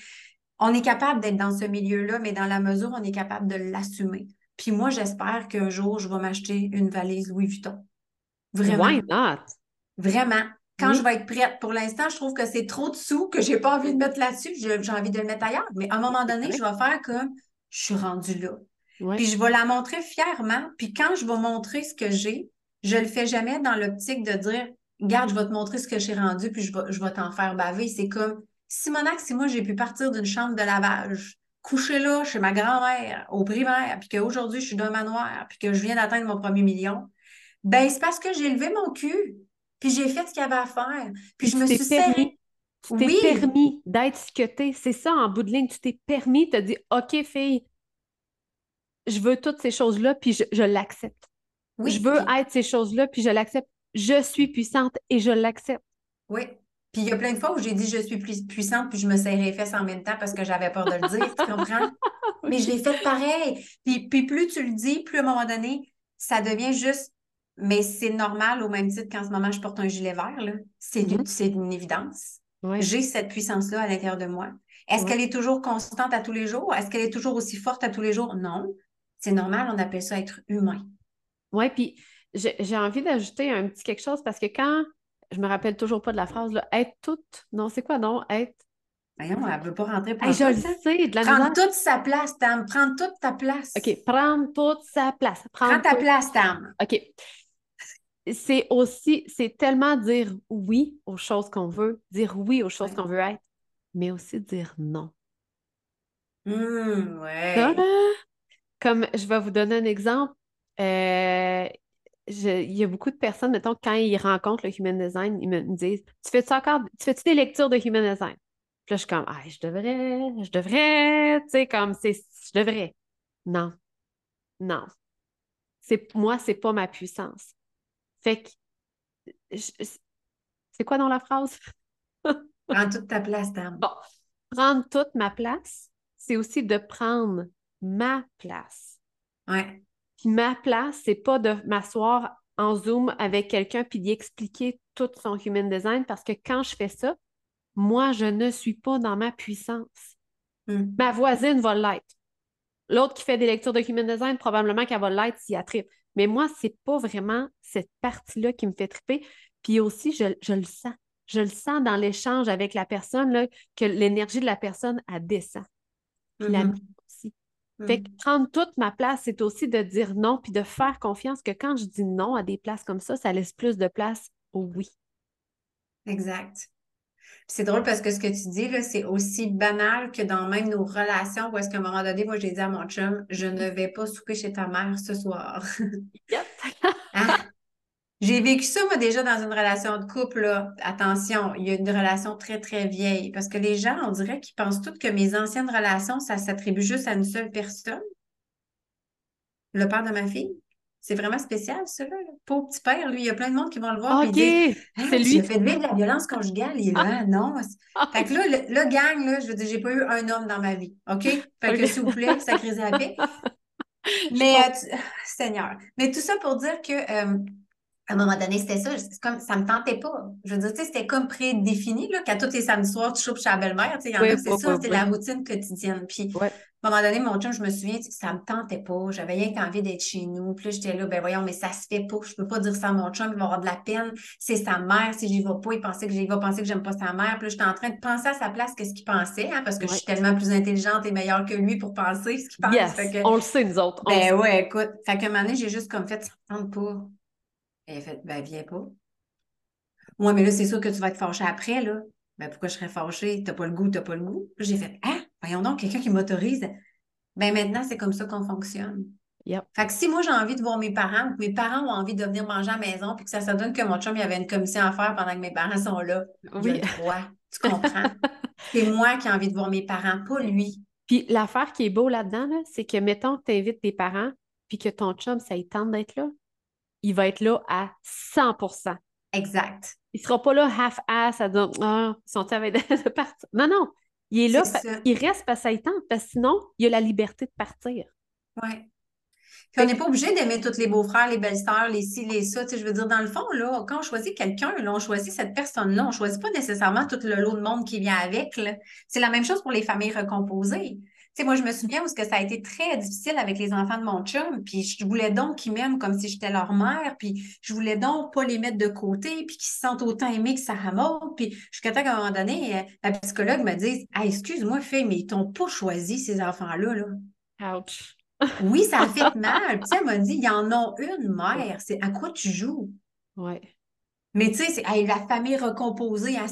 on est capable d'être dans ce milieu-là, mais dans la mesure, on est capable de l'assumer. Puis moi, j'espère qu'un jour, je vais m'acheter une valise Louis Vuitton. Vraiment. Why not? Vraiment. Quand je vais être prête. Pour l'instant, je trouve que c'est trop de sous que j'ai pas envie de mettre là-dessus. J'ai envie de le mettre ailleurs. Mais à un moment donné, je vais faire comme je suis rendue là. Puis je vais la montrer fièrement. Puis quand je vais montrer ce que j'ai, je le fais jamais dans l'optique de dire Regarde, je vais te montrer ce que j'ai rendu, puis je vais, je vais t'en faire baver. C'est comme Simonac, si moi j'ai pu partir d'une chambre de lavage couché là chez ma grand-mère au primaire, puis qu'aujourd'hui, je suis d'un manoir, puis que je viens d'atteindre mon premier million, ben c'est parce que j'ai levé mon cul, puis j'ai fait ce qu'il y avait à faire, puis je me suis permis. Tu t'es permis d'être ce que t'es. C'est ça, en bout de ligne. Tu t'es permis, tu as dit OK, fille, je veux toutes ces choses-là, puis je, l'accepte. je veux être ces choses-là, puis je l'accepte. Je suis puissante et je l'accepte. Oui. Puis il y a plein de fois où j'ai dit je suis plus puissante, puis je me serrais les fesses en même temps parce que j'avais peur de le dire, tu comprends? Mais je l'ai fait pareil. Puis, puis plus tu le dis, plus à un moment donné, ça devient juste mais c'est normal au même titre qu'en ce moment je porte un gilet vert. C'est mm-hmm. une évidence. J'ai cette puissance-là à l'intérieur de moi. Est-ce qu'elle est toujours constante à tous les jours? Est-ce qu'elle est toujours aussi forte à tous les jours? Non. C'est normal, on appelle ça être humain. Oui, puis j'ai envie d'ajouter un petit quelque chose parce que quand je me rappelle toujours pas de la phrase, là, être toute. Non, c'est quoi non? Être. Voyons, elle ne veut pas rentrer pour Je le sais, de la Prendre toute sa place, Tam. Prendre toute ta place. OK, prendre toute sa place. Prends ta place, Tam. OK. C'est aussi, c'est tellement dire oui aux choses qu'on veut, dire oui aux choses qu'on veut être, mais aussi dire non. Hum, ouais. comme je vais vous donner un exemple, euh, il y a beaucoup de personnes, mettons, quand ils rencontrent le human design, ils me disent Tu fais-tu encore, tu fais-tu des lectures de human design? Puis là, je suis comme Ah, je devrais, je devrais, tu sais, comme c'est, je devrais. Non. Non. C'est, moi, c'est pas ma puissance. Fait que, c'est quoi dans la phrase? Prends toute ta place, Tam. Bon, prendre toute ma place, c'est aussi de prendre ma place. Ouais. Puis ma place, c'est pas de m'asseoir en Zoom avec quelqu'un puis d'y expliquer tout son human design parce que quand je fais ça, moi, je ne suis pas dans ma puissance. Hmm. Ma voisine va l'être. L'autre qui fait des lectures de human design, probablement qu'elle va l'être s'il y a trip. Mais moi, c'est pas vraiment cette partie-là qui me fait triper. Puis aussi, je, le sens. Je le sens dans l'échange avec la personne, là, que l'énergie de la personne, elle descend. Puis la Fait que mm. prendre toute ma place, c'est aussi de dire non, puis de faire confiance que quand je dis non à des places comme ça, ça laisse plus de place au oui. Exact. C'est drôle parce que ce que tu dis, là, c'est aussi banal que dans même nos relations où est-ce qu'à un moment donné, moi, j'ai dit à mon chum, je ne vais pas souper chez ta mère ce soir. Yep. J'ai vécu ça, moi, déjà dans une relation de couple. Là. Attention, il y a une relation très, très vieille. Parce que les gens, on dirait qu'ils pensent toutes que mes anciennes relations, ça s'attribue juste à une seule personne. Le père de ma fille. C'est vraiment spécial, ça, là. Pauvre petit père, lui, il y a plein de monde qui vont le voir. OK, c'est lui. Il a fait vivre de la violence conjugale. Il est là, ah. non. Fait que là, le, gang, là, je veux dire, j'ai pas eu un homme dans ma vie. OK? Fait que, s'il vous plaît, sacrez la paix. Mais, euh, Seigneur. Mais tout ça pour dire que euh, à un moment donné, c'était ça. Comme, ça me tentait pas. Je veux dire, tu sais, c'était comme prédéfini, là, qu'à tous les samedis soirs, tu chopes chez la belle-mère. Tu sais, c'est ça, c'était la routine quotidienne. Puis, à un moment donné, mon chum, je me souviens, ça me tentait pas. J'avais rien qu'envie d'être chez nous. Puis j'étais là, ben voyons, mais ça se fait pas. Je peux pas dire ça à mon chum, il va avoir de la peine. C'est sa mère. Si j'y vais pas, il pensait que j'y vais penser que j'aime pas sa mère. Puis là, j'étais en train de penser à sa place, qu'est-ce qu'il pensait, hein, parce que je suis tellement plus intelligente et meilleure que lui pour penser ce qu'il pense. on le sait, nous autres. Ben ouais, écoute. Fait qu'à un moment donné, j'ai juste comme fait, ça me tente pas. Elle a fait, ben, viens pas. Moi, mais là, c'est sûr que tu vas être fâché après, là. Ben, pourquoi je serais fâchée? T'as pas le goût, t'as pas le goût. J'ai fait, ah, voyons donc, quelqu'un qui m'autorise. Ben, maintenant, c'est comme ça qu'on fonctionne. Fait que si moi, j'ai envie de voir mes parents, que mes parents ont envie de venir manger à la maison, puis que ça se donne que mon chum, il y avait une commission à faire pendant que mes parents sont là, oui. Tu comprends? c'est moi qui ai envie de voir mes parents, pas lui. Puis l'affaire qui est beau là-dedans, c'est que, mettons que tu invites tes parents, puis que ton chum, ça y tente d'être là, il va être là à 100% Exact. Il ne sera pas là half-ass à dire Ah, ils sont avec de partir? Non, non. Il est là, il reste parce y tente, parce que sinon, il a la liberté de partir. Oui. Puis on n'est pas obligé d'aimer tous les beaux-frères, les belles-sœurs, les ci, les ça. Tu sais, je veux dire, dans le fond, là, quand on choisit quelqu'un, on choisit cette personne-là. On ne choisit pas nécessairement tout le lot de monde qui vient avec. C'est la même chose pour les familles recomposées moi, je me souviens où que ça a été très difficile avec les enfants de mon chum, puis je voulais donc qu'ils m'aiment comme si j'étais leur mère, puis je voulais donc pas les mettre de côté, puis qu'ils se sentent autant aimés que Sarah Maud, puis jusqu'à temps qu'à un moment donné, euh, la psychologue me dise ah, excuse-moi, fille, mais ils t'ont pas choisi, ces enfants-là. Là. Ouch! oui, ça a fait mal. Puis elle m'a dit, il y en a une mère, c'est à quoi tu joues? Oui. Mais tu sais, c'est hey, la famille recomposée, hein,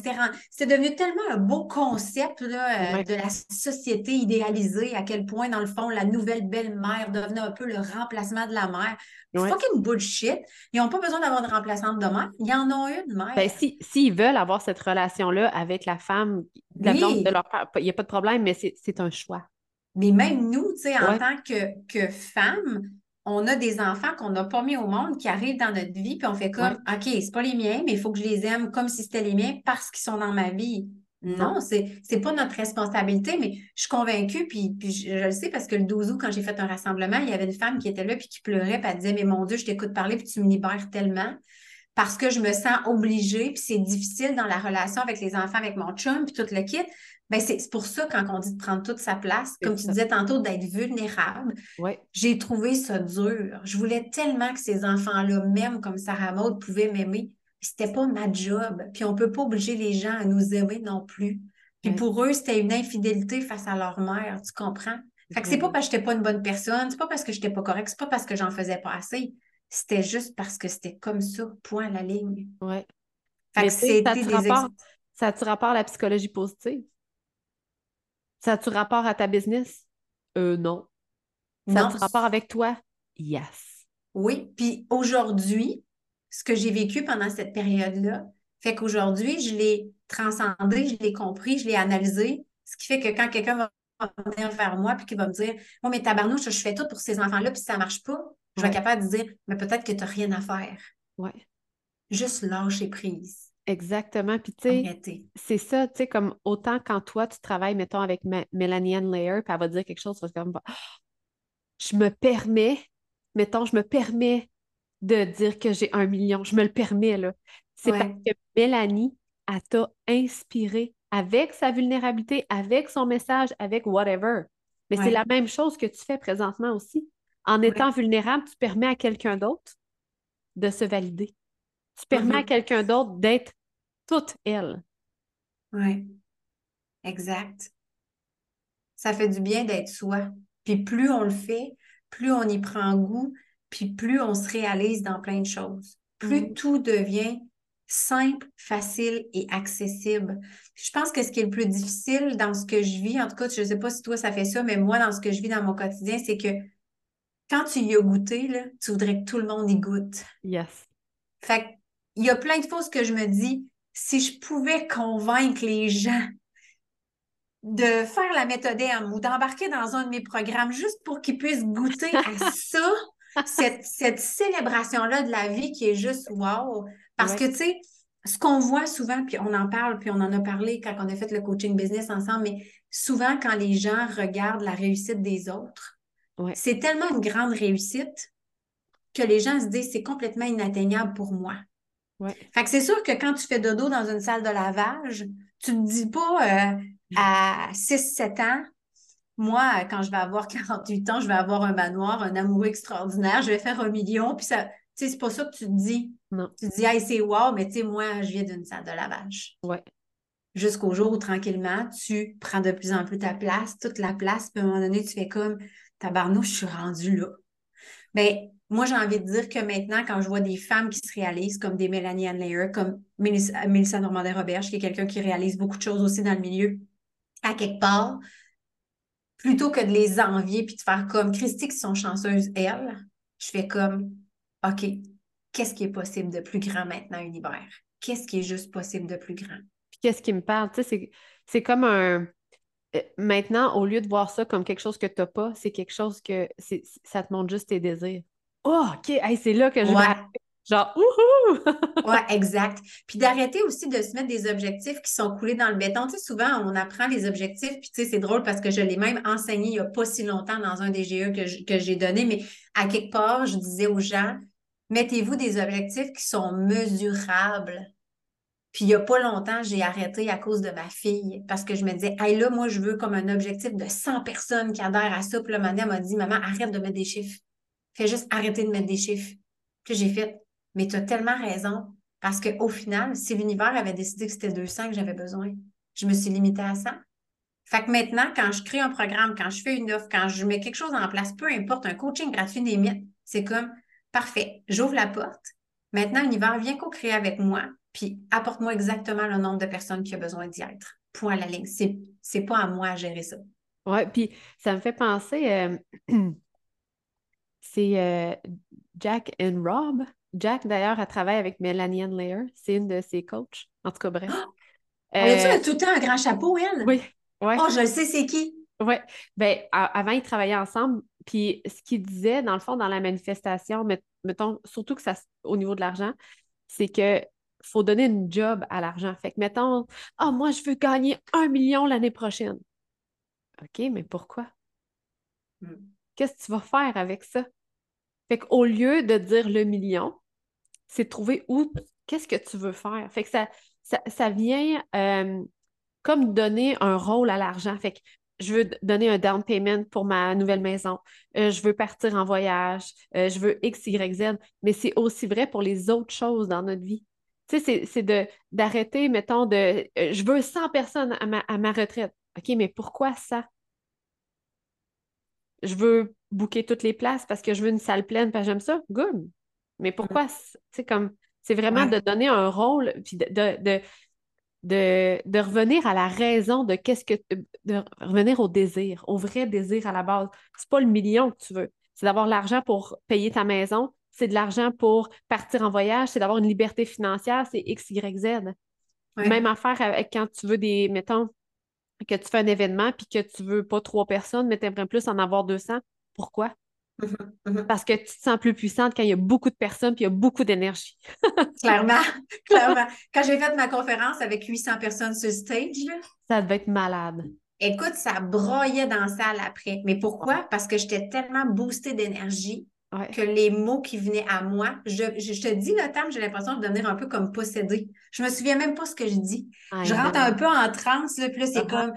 c'est devenu tellement un beau concept là, euh, de la société idéalisée, à quel point, dans le fond, la nouvelle belle-mère devenait un peu le remplacement de la mère. Ouais. Fucking bullshit. Ils n'ont pas besoin d'avoir de remplaçante de mère. Ils en ont une mère. Ben, si, s'ils veulent avoir cette relation-là avec la femme, la Oui. de leur père, il n'y a pas de problème, mais c'est c'est un choix. Mais même nous, tu sais, en Ouais. tant que, que femmes, on a des enfants qu'on n'a pas mis au monde qui arrivent dans notre vie, puis on fait comme, OK, c'est pas les miens, mais il faut que je les aime comme si c'était les miens parce qu'ils sont dans ma vie. Non, c'est, c'est pas notre responsabilité, mais je suis convaincue, puis, puis je, je le sais parce que le 12 août, quand j'ai fait un rassemblement, il y avait une femme qui était là, puis qui pleurait, puis elle disait, mais mon Dieu, je t'écoute parler, puis tu me libères tellement parce que je me sens obligée, puis c'est difficile dans la relation avec les enfants, avec mon chum, puis tout le kit. Ben c'est pour ça, quand on dit de prendre toute sa place, comme tu disais tantôt, d'être vulnérable, Ouais. j'ai trouvé ça dur. Je voulais tellement que ces enfants-là, même comme Sarah Maud, pouvaient m'aimer. C'était pas ma job. Puis on peut pas obliger les gens à nous aimer non plus. Puis Ouais. pour eux, c'était une infidélité face à leur mère, tu comprends? Fait que c'est pas parce que j'étais pas une bonne personne, c'est pas parce que j'étais pas correcte, c'est pas parce que j'en faisais pas assez. C'était juste parce que c'était comme ça, point à la ligne. Ouais. Fait Mais que ça c'était a-tu des ex- rapport, ça a-tu rapport à la psychologie positive? Ça a-tu rapport à ta business? Euh, non. Ça Non, a-tu rapport avec toi? Yes. Oui, puis aujourd'hui, ce que j'ai vécu pendant cette période-là, fait qu'aujourd'hui, je l'ai transcendé, je l'ai compris, je l'ai analysé, ce qui fait que quand quelqu'un va venir vers moi puis qu'il va me dire Oh, mais tabarnouche, je fais tout pour ces enfants-là, puis ça marche pas, je vais être capable de dire Mais peut-être que tu n'as rien à faire. Ouais. Juste lâcher prise. Exactement. Puis tu sais, c'est ça, tu sais, comme autant quand toi, tu travailles, mettons, avec Ma- Mélanie Ann Layer, puis elle va dire quelque chose, tu vas comme, Ah, je me permets, mettons, je me permets de dire que j'ai un million. Je me le permets, là. C'est Ouais. parce que Mélanie, elle t'a inspiré avec sa vulnérabilité, avec son message, avec whatever. Mais c'est la même chose que tu fais présentement aussi. En étant vulnérable, tu permets à quelqu'un d'autre de se valider. Tu permets à Mhm. quelqu'un d'autre d'être toute elle. Oui, exact. Ça fait du bien d'être soi. Puis plus on le fait, plus on y prend goût, puis plus on se réalise dans plein de choses. Plus Mhm. tout devient simple, facile et accessible. Je pense que ce qui est le plus difficile dans ce que je vis, en tout cas, je ne sais pas si toi ça fait ça, mais moi, dans ce que je vis dans mon quotidien, c'est que quand tu y as goûté, là, tu voudrais que tout le monde y goûte. Yes. Fait que, il y a plein de fois que je me dis, si je pouvais convaincre les gens de faire la méthode M ou d'embarquer dans un de mes programmes juste pour qu'ils puissent goûter à ça, cette, cette célébration-là de la vie qui est juste wow. Parce Ouais. que, tu sais, ce qu'on voit souvent, puis on en parle, puis on en a parlé quand on a fait le coaching business ensemble, mais souvent quand les gens regardent la réussite des autres, Ouais. c'est tellement une grande réussite que les gens se disent c'est complètement inatteignable pour moi. Ouais. Fait que c'est sûr que quand tu fais dodo dans une salle de lavage, tu te dis pas euh, à 6-7 ans, moi, quand je vais avoir 48 ans, je vais avoir un manoir, un amoureux extraordinaire, je vais faire un million, puis ça, tu sais, c'est pas ça que tu te dis. Non. Tu te dis, hey, c'est wow, mais tu sais, moi, je viens d'une salle de lavage. Ouais. Jusqu'au jour où, tranquillement, tu prends de plus en plus ta place, toute la place, puis à un moment donné, tu fais comme, tabarnouche, je suis rendue là. Ben, moi, j'ai envie de dire que maintenant, quand je vois des femmes qui se réalisent, comme des Mélanie Ann Layer, comme Mélissa, Normandin-Roberge, qui est quelqu'un qui réalise beaucoup de choses aussi dans le milieu, à quelque part, plutôt que de les envier puis de faire comme Christy qui sont chanceuses, elles, je fais comme, OK, qu'est-ce qui est possible de plus grand maintenant, univers? Qu'est-ce qui est juste possible de plus grand? Puis qu'est-ce qui me parle? Tu sais, c'est, comme un. euh, Maintenant, au lieu de voir ça comme quelque chose que tu n'as pas, c'est quelque chose que ça te montre juste tes désirs. Oh, OK, hey, c'est là que je vais Ouais. arriver. Genre, ouhou! Ouais, exact. Puis d'arrêter aussi de se mettre des objectifs qui sont coulés dans le béton. Tu sais, souvent, on apprend les objectifs, puis tu sais, c'est drôle parce que je l'ai même enseigné il n'y a pas si longtemps dans un des GE que je- que j'ai donné, mais à quelque part, je disais aux gens, mettez-vous des objectifs qui sont mesurables. Puis il n'y a pas longtemps, j'ai arrêté à cause de ma fille parce que je me disais, hey là, moi, je veux comme un objectif de 100 personnes qui adhèrent à ça. Puis là, Mané m'a dit, maman, arrête de mettre des chiffres. Fais juste arrêter de mettre des chiffres. Puis j'ai fait, mais tu as tellement raison. Parce qu'au final, si l'univers avait décidé que c'était 200 que j'avais besoin, je me suis limitée à 100. Fait que maintenant, quand je crée un programme, quand je fais une offre, quand je mets quelque chose en place, peu importe, un coaching gratuit, des mythes, c'est comme, parfait, j'ouvre la porte. Maintenant, l'univers, vient co-créer avec moi, puis apporte-moi exactement le nombre de personnes qui a besoin d'y être. Point à la ligne. C'est, c'est pas à moi à gérer ça. Oui, puis ça me fait penser, euh, c'est euh, Jack and Rob. Jack, d'ailleurs, a travaillé avec Melanie Ann Layer. C'est une de ses coachs. En tout cas, bref. Oh! Euh, tout le temps un grand chapeau, elle? Oui. Ouais. Oh, je le sais, c'est qui? Oui. Ben, avant, ils travaillaient ensemble. Puis ce qu'il disait, dans le fond, dans la manifestation, mettons, surtout que ça au niveau de l'argent, c'est que faut donner une job à l'argent. Fait que, mettons, ah, moi, je veux gagner un million l'année prochaine. OK, mais pourquoi? Hmm. Qu'est-ce que tu vas faire avec ça? Fait qu'au lieu de dire le million, c'est de trouver où, qu'est-ce que tu veux faire? Fait que ça, ça, vient euh, comme donner un rôle à l'argent. Fait que je veux donner un down payment pour ma nouvelle maison, euh, je veux partir en voyage, euh, je veux X, Y, Z, mais c'est aussi vrai pour les autres choses dans notre vie. Tu sais, c'est d'arrêter, mettons, de je veux 100 personnes à ma, à ma retraite. OK, mais pourquoi ça? Je veux booker toutes les places parce que je veux une salle pleine, parce que j'aime ça. Good. Mais pourquoi? C'est comme, c'est vraiment de donner un rôle, puis de, de, de, revenir à la raison de qu'est-ce que, de revenir au désir, au vrai désir à la base. C'est pas le million que tu veux. C'est d'avoir l'argent pour payer ta maison, c'est de l'argent pour partir en voyage, c'est d'avoir une liberté financière, c'est X, Y, Z. Même affaire avec quand tu veux des, mettons, que tu fais un événement puis que tu veux pas trois personnes, mais tu aimerais plus en avoir 200. Pourquoi? Mhm, mhm. Parce que tu te sens plus puissante quand il y a beaucoup de personnes puis il y a beaucoup d'énergie. clairement, clairement. Quand j'ai fait ma conférence avec 800 personnes sur stage, ça devait être malade. Écoute, ça broyait dans la salle après. Mais pourquoi? Parce que j'étais tellement boostée d'énergie que les mots qui venaient à moi, je, te dis le terme, j'ai l'impression de devenir un peu comme possédée. Je me souviens même pas ce que je dis. je rentre un peu en transe, là, puis là, c'est uh-huh. comme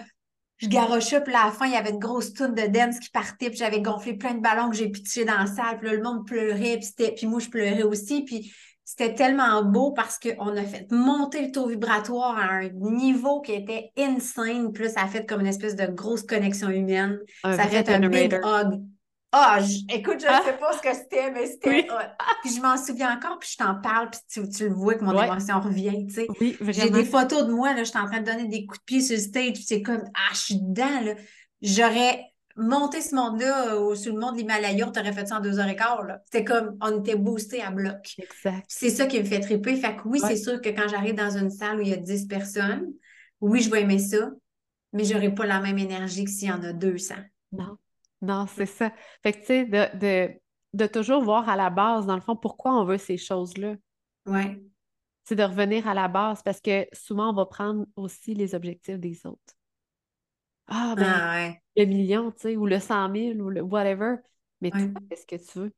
je garochais, puis à la fin, il y avait une grosse toune de dance qui partait, puis j'avais gonflé plein de ballons que j'ai pitché dans la salle, puis là, le monde pleurait, puis, puis moi, je pleurais aussi, puis c'était tellement beau parce qu'on a fait monter le taux vibratoire à un niveau qui était insane, puis là, ça a fait comme une espèce de grosse connexion humaine. ça a fait un big hug. Ah, écoute, je ne ah! sais pas ce que c'était, mais c'était Puis je m'en souviens encore, puis je t'en parle, puis tu, le vois que mon émotion revient, tu sais. Oui, J'ai des photos de moi, là, je suis en train de donner des coups de pied sur le stage, puis c'est comme, ah, je suis dedans, là. J'aurais monté ce monde-là ou sur le monde de l'Himalaya, on t'aurait fait ça en deux heures et quart, là. C'était comme, on était boosté à bloc. Exact. C'est ça qui me fait triper. Fait que oui, c'est sûr que quand j'arrive dans une salle où il y a 10 personnes, oui, je vais aimer ça, mais j'aurai pas la même énergie que s'il y en a 200. Non. Non, c'est ça. Fait que, tu sais, de, de, toujours voir à la base, dans le fond, pourquoi on veut ces choses-là. Oui. C'est de revenir à la base parce que souvent, on va prendre aussi les objectifs des autres. Ah, ben, ah, le million, tu sais, ou le 100 000 ou le whatever. Mais toi, qu'est-ce que tu veux?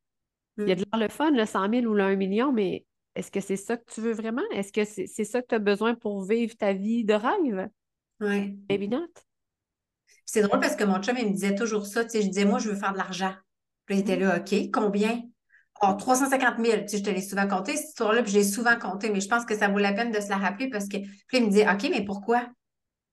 Il y a mm. de l'air le fun, le 100 000 ou le 1 million, mais est-ce que c'est ça que tu veux vraiment? Est-ce que c'est ça que tu as besoin pour vivre ta vie de rêve? Oui. Maybe not. C'est drôle parce que mon chum, il me disait toujours ça. Tu sais, je disais, moi, je veux faire de l'argent. Puis il était là, OK, combien? Oh, 350 000. Tu sais, je te l'ai souvent compté, cette histoire-là, puis je l'ai souvent compté, mais je pense que ça vaut la peine de se la rappeler parce que. Puis il me dit, OK, mais pourquoi?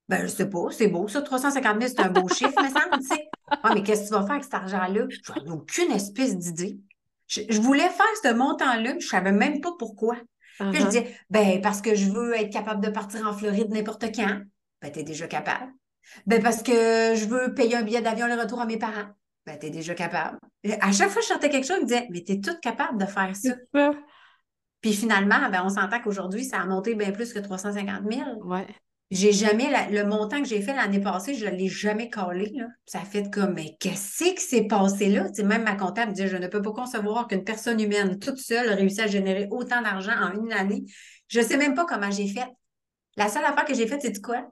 Ben, je sais pas, c'est beau, ça. 350 000, c'est un beau chiffre, me semble, tu sais. Ah, mais qu'est-ce que tu vas faire avec cet argent-là? Je n'ai aucune espèce d'idée. Je, voulais faire ce montant-là, je savais même pas pourquoi. Puis je uh-huh. dis, ben, parce que je veux être capable de partir en Floride n'importe quand. Ben, es déjà capable. Ben parce que je veux payer un billet d'avion le retour à mes parents. Ben, es déjà capable. à chaque fois que je sortais quelque chose, je me disais, mais es toute capable de faire ça. Puis finalement, ben, on s'entend qu'aujourd'hui, ça a monté bien plus que 350 000. Ouais. J'ai jamais, le montant que j'ai fait l'année passée, je ne l'ai jamais collé. Là. Ça fait comme, mais qu'est-ce qui s'est passé là? même ma comptable me dit, je ne peux pas concevoir qu'une personne humaine toute seule réussisse à générer autant d'argent en une année. Je ne sais même pas comment j'ai fait. La seule affaire que j'ai faite, c'est quoi?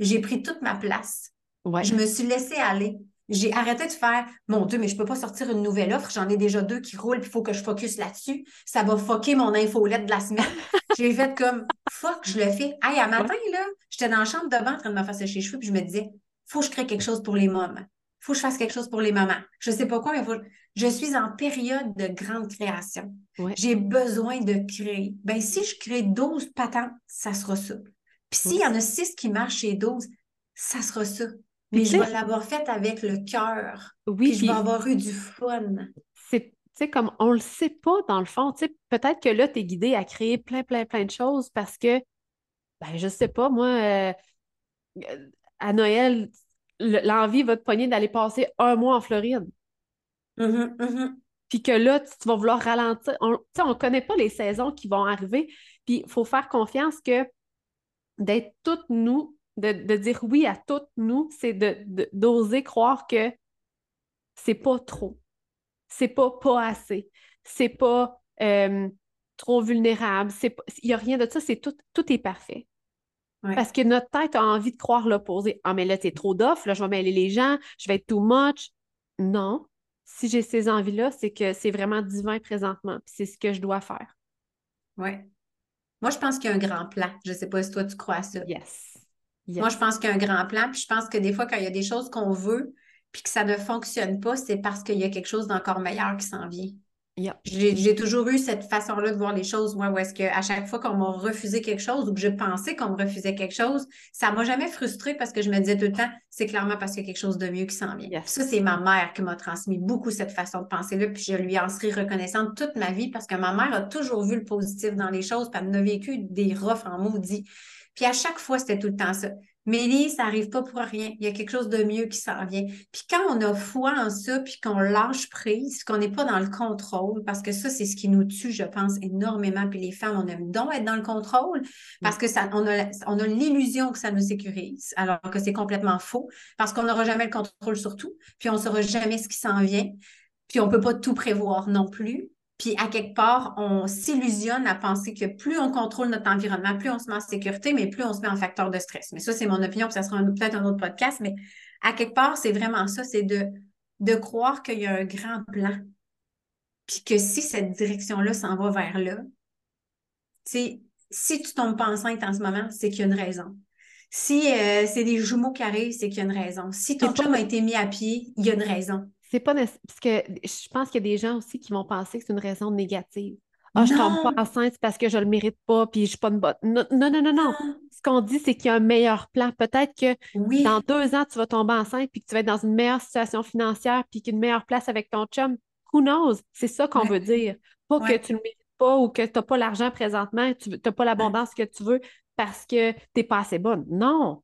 J'ai pris toute ma place. Je me suis laissée aller. J'ai arrêté de faire Mon Dieu, mais je ne peux pas sortir une nouvelle offre. J'en ai déjà deux qui roulent, il faut que je focus là-dessus. Ça va fucker mon infolette de la semaine. j'ai fait comme fuck, je le fais. Hey, à matin, là, j'étais dans la chambre devant en train de me faire sécher les cheveux, puis je me disais faut que je crée quelque chose pour les moments. faut que je fasse quelque chose pour les mamans. Je ne sais pas quoi, mais je suis en période de grande création. J'ai besoin de créer. Ben, si je crée 12 patentes, ça sera ça. Puis s'il y en a six qui marchent chez 12, ça sera ça. Mais je vais l'avoir fait avec le cœur. Oui. Puis je vais avoir eu du fun. C'est, Tu sais, comme on le sait pas dans le fond. Tu peut-être que là, tu es guidé à créer plein, plein, plein de choses parce que, ben, je sais pas, moi, euh, à Noël, l'envie va te pogner d'aller passer un mois en Floride. Mm-hmm, mm-hmm. Puis que là, tu, vas vouloir ralentir. On ne connaît pas les saisons qui vont arriver. Puis il faut faire confiance que d'être toutes nous, de, dire oui à toutes nous, c'est d'oser croire que c'est pas trop. C'est pas pas assez. C'est pas euh, trop vulnérable. Il n'y a rien de ça. C'est tout, tout est parfait. Parce que notre tête a envie de croire l'opposé. Ah, mais là, c'est trop d'offres, là, je vais mêler les gens, je vais être too much. Non. Si j'ai ces envies-là, c'est que c'est vraiment divin présentement. Puis c'est ce que je dois faire. Oui. Moi, je pense qu'il y a un grand plan. Je ne sais pas si toi, tu crois à ça. Yes. Moi, je pense qu'il y a un grand plan. Puis je pense que des fois, quand il y a des choses qu'on veut, puis que ça ne fonctionne pas, c'est parce qu'il y a quelque chose d'encore meilleur qui s'en vient. J'ai toujours eu cette façon-là de voir les choses, moi, où est-ce qu'à chaque fois qu'on m'a refusé quelque chose ou que je pensais qu'on me refusait quelque chose, ça m'a jamais frustrée parce que je me disais tout le temps, c'est clairement parce qu'il y a quelque chose de mieux qui s'en vient. Ça, c'est ma mère qui m'a transmis beaucoup cette façon de penser-là, puis je lui en serai reconnaissante toute ma vie parce que ma mère a toujours vu le positif dans les choses, puis elle a vécu des roughs en maudit. Puis à chaque fois, c'était tout le temps ça. Mais ça n'arrive pas pour rien. Il y a quelque chose de mieux qui s'en vient. Puis quand on a foi en ça, puis qu'on lâche prise, qu'on n'est pas dans le contrôle, parce que ça, c'est ce qui nous tue, je pense, énormément. Puis les femmes, on aime donc être dans le contrôle parce que ça, on a, on a l'illusion que ça nous sécurise, alors que c'est complètement faux, parce qu'on n'aura jamais le contrôle sur tout, puis on ne saura jamais ce qui s'en vient. Puis on ne peut pas tout prévoir non plus. Puis à quelque part, on s'illusionne à penser que plus on contrôle notre environnement, plus on se met en sécurité, mais plus on se met en facteur de stress. Mais ça, c'est mon opinion, puis ça sera peut-être un autre podcast, mais à quelque part, c'est vraiment ça, c'est de, de croire qu'il y a un grand plan. Puis que si cette direction-là s'en va vers là, si tu tombes pas enceinte en ce moment, c'est qu'il y a une raison. Si euh, c'est des jumeaux qui arrivent, c'est qu'il y a une raison. Si ton chum a été mis à pied, il y a une raison. C'est pas parce que je pense qu'il y a des gens aussi qui vont penser que c'est une raison négative. Ah, je tombe pas enceinte parce que je le mérite pas, puis je suis pas une bonne. Non, non, non, non, Ce qu'on dit, c'est qu'il y a un meilleur plan. Peut-être que dans deux ans, tu vas tomber enceinte, puis que tu vas être dans une meilleure situation financière, puis qu'une meilleure place avec ton chum. Who knows? C'est ça qu'on veut dire. Pas que tu le mérites pas ou que tu n'as pas l'argent présentement, tu n'as pas l'abondance que tu veux parce que tu n'es pas assez bonne. Non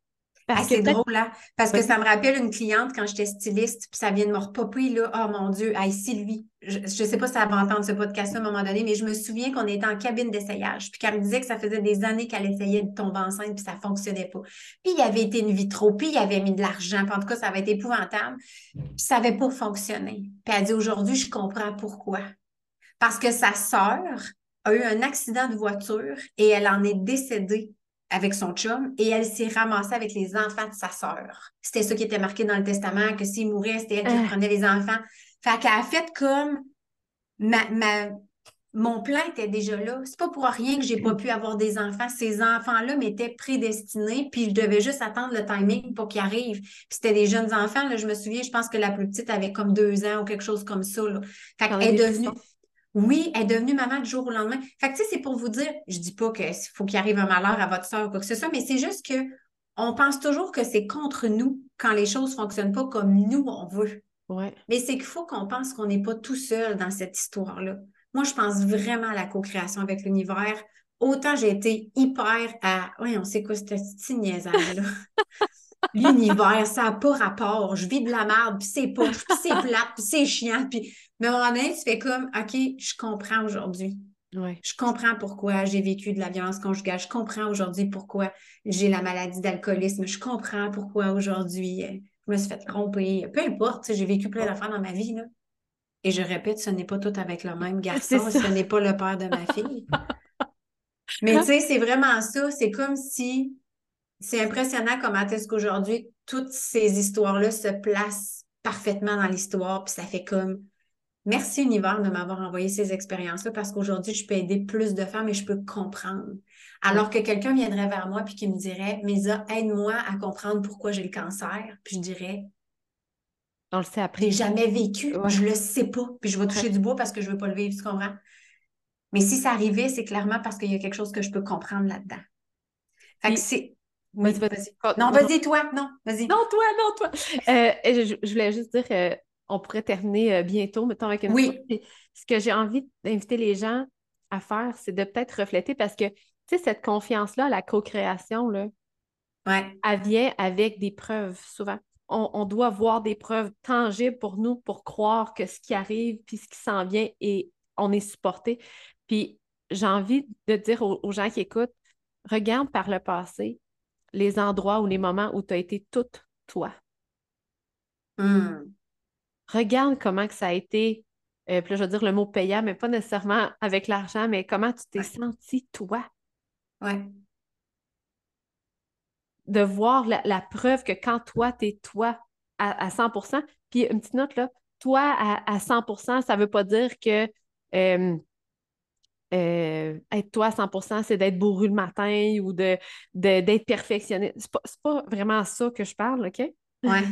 c'est drôle, là. Hein, parce que ça me rappelle une cliente quand j'étais styliste, puis ça vient de me repopper, là. Oh mon Dieu, hey, Sylvie. Je ne sais pas si elle va entendre ce podcast à un moment donné, mais je me souviens qu'on était en cabine d'essayage, puis qu'elle me disait que ça faisait des années qu'elle essayait de tomber enceinte, puis ça ne fonctionnait pas. Puis il y avait été une vitro, puis il avait mis de l'argent, puis en tout cas, ça avait été épouvantable, puis ça n'avait pas fonctionné. Puis elle dit aujourd'hui, je comprends pourquoi. Parce que sa sœur a eu un accident de voiture et elle en est décédée avec son chum et elle s'est ramassée avec les enfants de sa sœur. C'était ça qui était marqué dans le testament, que s'il mourait, c'était elle qui ah. prenait les enfants. Fait qu'elle a fait comme ma, mon plan était déjà là. C'est pas pour rien que j'ai pas pu avoir des enfants. Ces enfants-là m'étaient prédestinés, puis je devais juste attendre le timing pour qu'ils arrivent. Puis c'était des jeunes enfants, là, je me souviens, je pense que la plus petite avait comme deux ans ou quelque chose comme ça. Là. Fait qu'elle est devenue. Oui, elle est devenue maman du jour au lendemain. Fait que, tu sais, c'est pour vous dire, je dis pas qu'il faut qu'il arrive un malheur à votre soeur ou quoi que ce soit, mais c'est juste que on pense toujours que c'est contre nous quand les choses ne fonctionnent pas comme nous on veut. Ouais. Mais c'est qu'il faut qu'on pense qu'on n'est pas tout seul dans cette histoire-là. Moi, je pense vraiment à la co-création avec l'univers. Autant j'ai été hyper à. Oui, on sait quoi, cette petite niaisage-là. l'univers, ça n'a pas rapport. Je vis de la merde, puis c'est poche, puis c'est plate, puis c'est chiant. Puis... Mais à un moment donné, tu fais comme, OK, je comprends aujourd'hui. Je comprends pourquoi j'ai vécu de la violence conjugale. Je comprends aujourd'hui pourquoi j'ai la maladie d'alcoolisme. Je comprends pourquoi aujourd'hui euh, je me suis fait tromper. Peu importe, j'ai vécu plein d'affaires dans ma vie. Là. Et je répète, ce n'est pas tout avec le même garçon, ce n'est pas le père de ma fille. Mais tu sais, c'est vraiment ça. C'est comme si c'est impressionnant comment est-ce qu'aujourd'hui, toutes ces histoires-là se placent parfaitement dans l'histoire, puis ça fait comme merci univers de m'avoir envoyé ces expériences-là parce qu'aujourd'hui, je peux aider plus de femmes et je peux comprendre. Alors que quelqu'un viendrait vers moi puis qui me dirait, Misa, aide-moi à comprendre pourquoi j'ai le cancer. Puis je dirais, on le sait après. J'ai jamais vécu, je le sais pas. Puis je vais toucher du bois parce que je veux pas le vivre, tu comprends? Mais si ça arrivait, c'est clairement parce qu'il y a quelque chose que je peux comprendre là-dedans. Fait que c'est Vas-y, vas-y. Non, vas-y, toi. Non, vas-y. Non, toi, non, toi. Euh, je, voulais juste dire, on pourrait terminer euh, bientôt, mettons, avec une Oui. Ce que j'ai envie d'inviter les gens à faire, c'est de peut-être refléter parce que, tu sais, cette confiance-là, la co-création, là, Ouais. elle vient avec des preuves souvent. On, doit voir des preuves tangibles pour nous pour croire que ce qui arrive puis ce qui s'en vient et on est supporté. Puis j'ai envie de dire aux, gens qui écoutent, regarde par le passé les endroits ou les moments où tu as été toute toi. Hmm. Regarde comment que ça a été, euh, puis là, je veux dire le mot payant, mais pas nécessairement avec l'argent, mais comment tu t'es senti toi? Ouais de voir la, preuve que quand toi, tu es toi à, 100% puis une petite note là, toi à, 100% ça ne veut pas dire que euh, euh, être toi à 100% c'est d'être bourru le matin ou d'être de, d'être perfectionné. C'est pas, pas vraiment ça que je parle, OK? Ouais.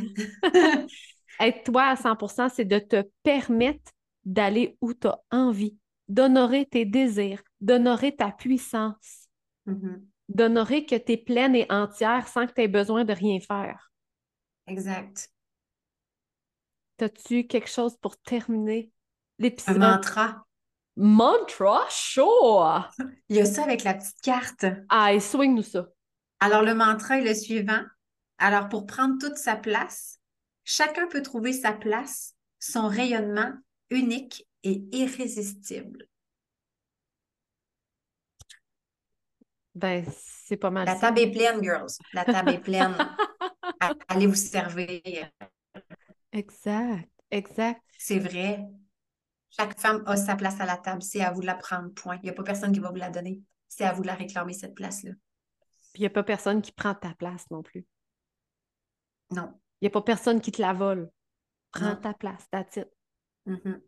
être toi à 100% c'est de te permettre d'aller où tu as envie, d'honorer tes désirs, d'honorer ta puissance. Mm-hmm d'honorer que tu es pleine et entière sans que tu aies besoin de rien faire. Exact. As-tu quelque chose pour terminer l'épisode? Un mantra. Mantra, sure! Il y a ça avec la petite carte. Ah, et swing-nous ça. Alors, le mantra est le suivant. Alors, pour prendre toute sa place, chacun peut trouver sa place, son rayonnement unique et irrésistible. Ben, c'est pas mal. La table est pleine, girls. La table est pleine. Allez vous servir. Exact, exact. C'est vrai. Chaque femme a sa place à la table. C'est à vous de la prendre, point. Il n'y a pas personne qui va vous la donner. C'est à vous de la réclamer, cette place-là. Puis il n'y a pas personne qui prend ta place non plus. Non. Il n'y a pas personne qui te la vole. Prends ta place, that's it. Mm-hmm.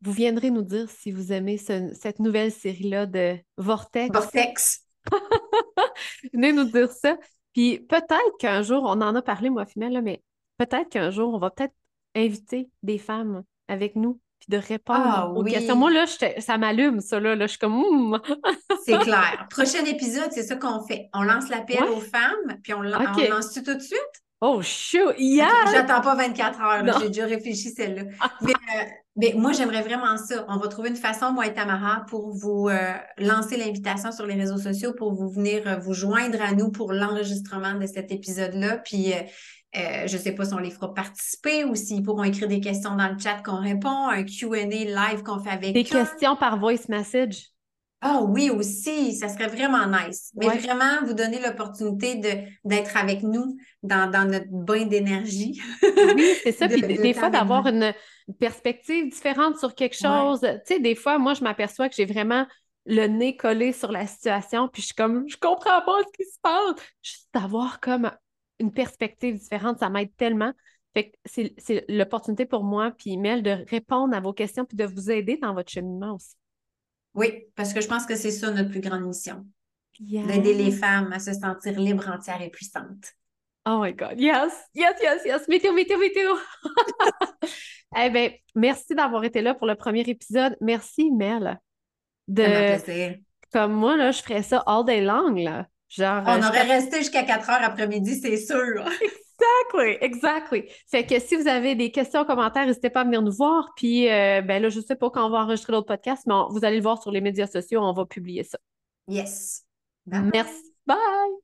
Vous viendrez nous dire si vous aimez cette nouvelle série-là de Vortex. Vortex. Venez nous dire ça. Puis peut-être qu'un jour, on en a parlé, moi, Femelle, mais peut-être qu'un jour, on va peut-être inviter des femmes avec nous puis de répondre ah aux questions. Moi, là, ça m'allume, ça, là. Je suis comme... Hmm. c'est clair. Prochain épisode, c'est ça qu'on fait. On lance l'appel aux femmes, puis on, lance tout de suite? Oh, shoot! Yeah! J'attends pas 24 heures. J'ai déjà réfléchi celle-là. mais, euh, mais, moi, j'aimerais vraiment ça. On va trouver une façon, moi et Tamara, pour vous euh, lancer l'invitation sur les réseaux sociaux pour vous venir euh, vous joindre à nous pour l'enregistrement de cet épisode-là. Puis, je ne sais pas si on les fera participer ou s'ils pourront écrire des questions dans le chat qu'on répond, un QA live qu'on fait avec Des questions par voice message. Ah oui, aussi, ça serait vraiment nice. Mais vraiment, vous donner l'opportunité d'être avec nous dans, notre bain d'énergie. oui, c'est ça. Puis des, fois, d'avoir une perspective différente sur quelque chose. Tu sais, des fois, moi, je m'aperçois que j'ai vraiment le nez collé sur la situation, puis je suis comme, je comprends pas ce qui se passe. Juste d'avoir comme une perspective différente, ça m'aide tellement. Fait que c'est l'opportunité pour moi, puis Mel, de répondre à vos questions, puis de vous aider dans votre cheminement aussi. Oui, parce que je pense que c'est ça notre plus grande mission. D'aider les femmes à se sentir libres, entières et puissantes. Oh my God, yes, yes, yes, yes. Météo, météo, météo. eh bien, merci d'avoir été là pour le premier épisode. Merci, Mel. De... Comme moi, là, je ferais ça all day long, là. Genre, On aurait resté jusqu'à 4 heures après-midi, c'est sûr. Exactly, exactly. Fait que si vous avez des questions, commentaires, n'hésitez pas à venir nous voir. Puis, euh, ben là, je sais pas quand on va enregistrer l'autre podcast, mais vous allez le voir sur les médias sociaux, on va publier ça. Yes. Merci. Bye.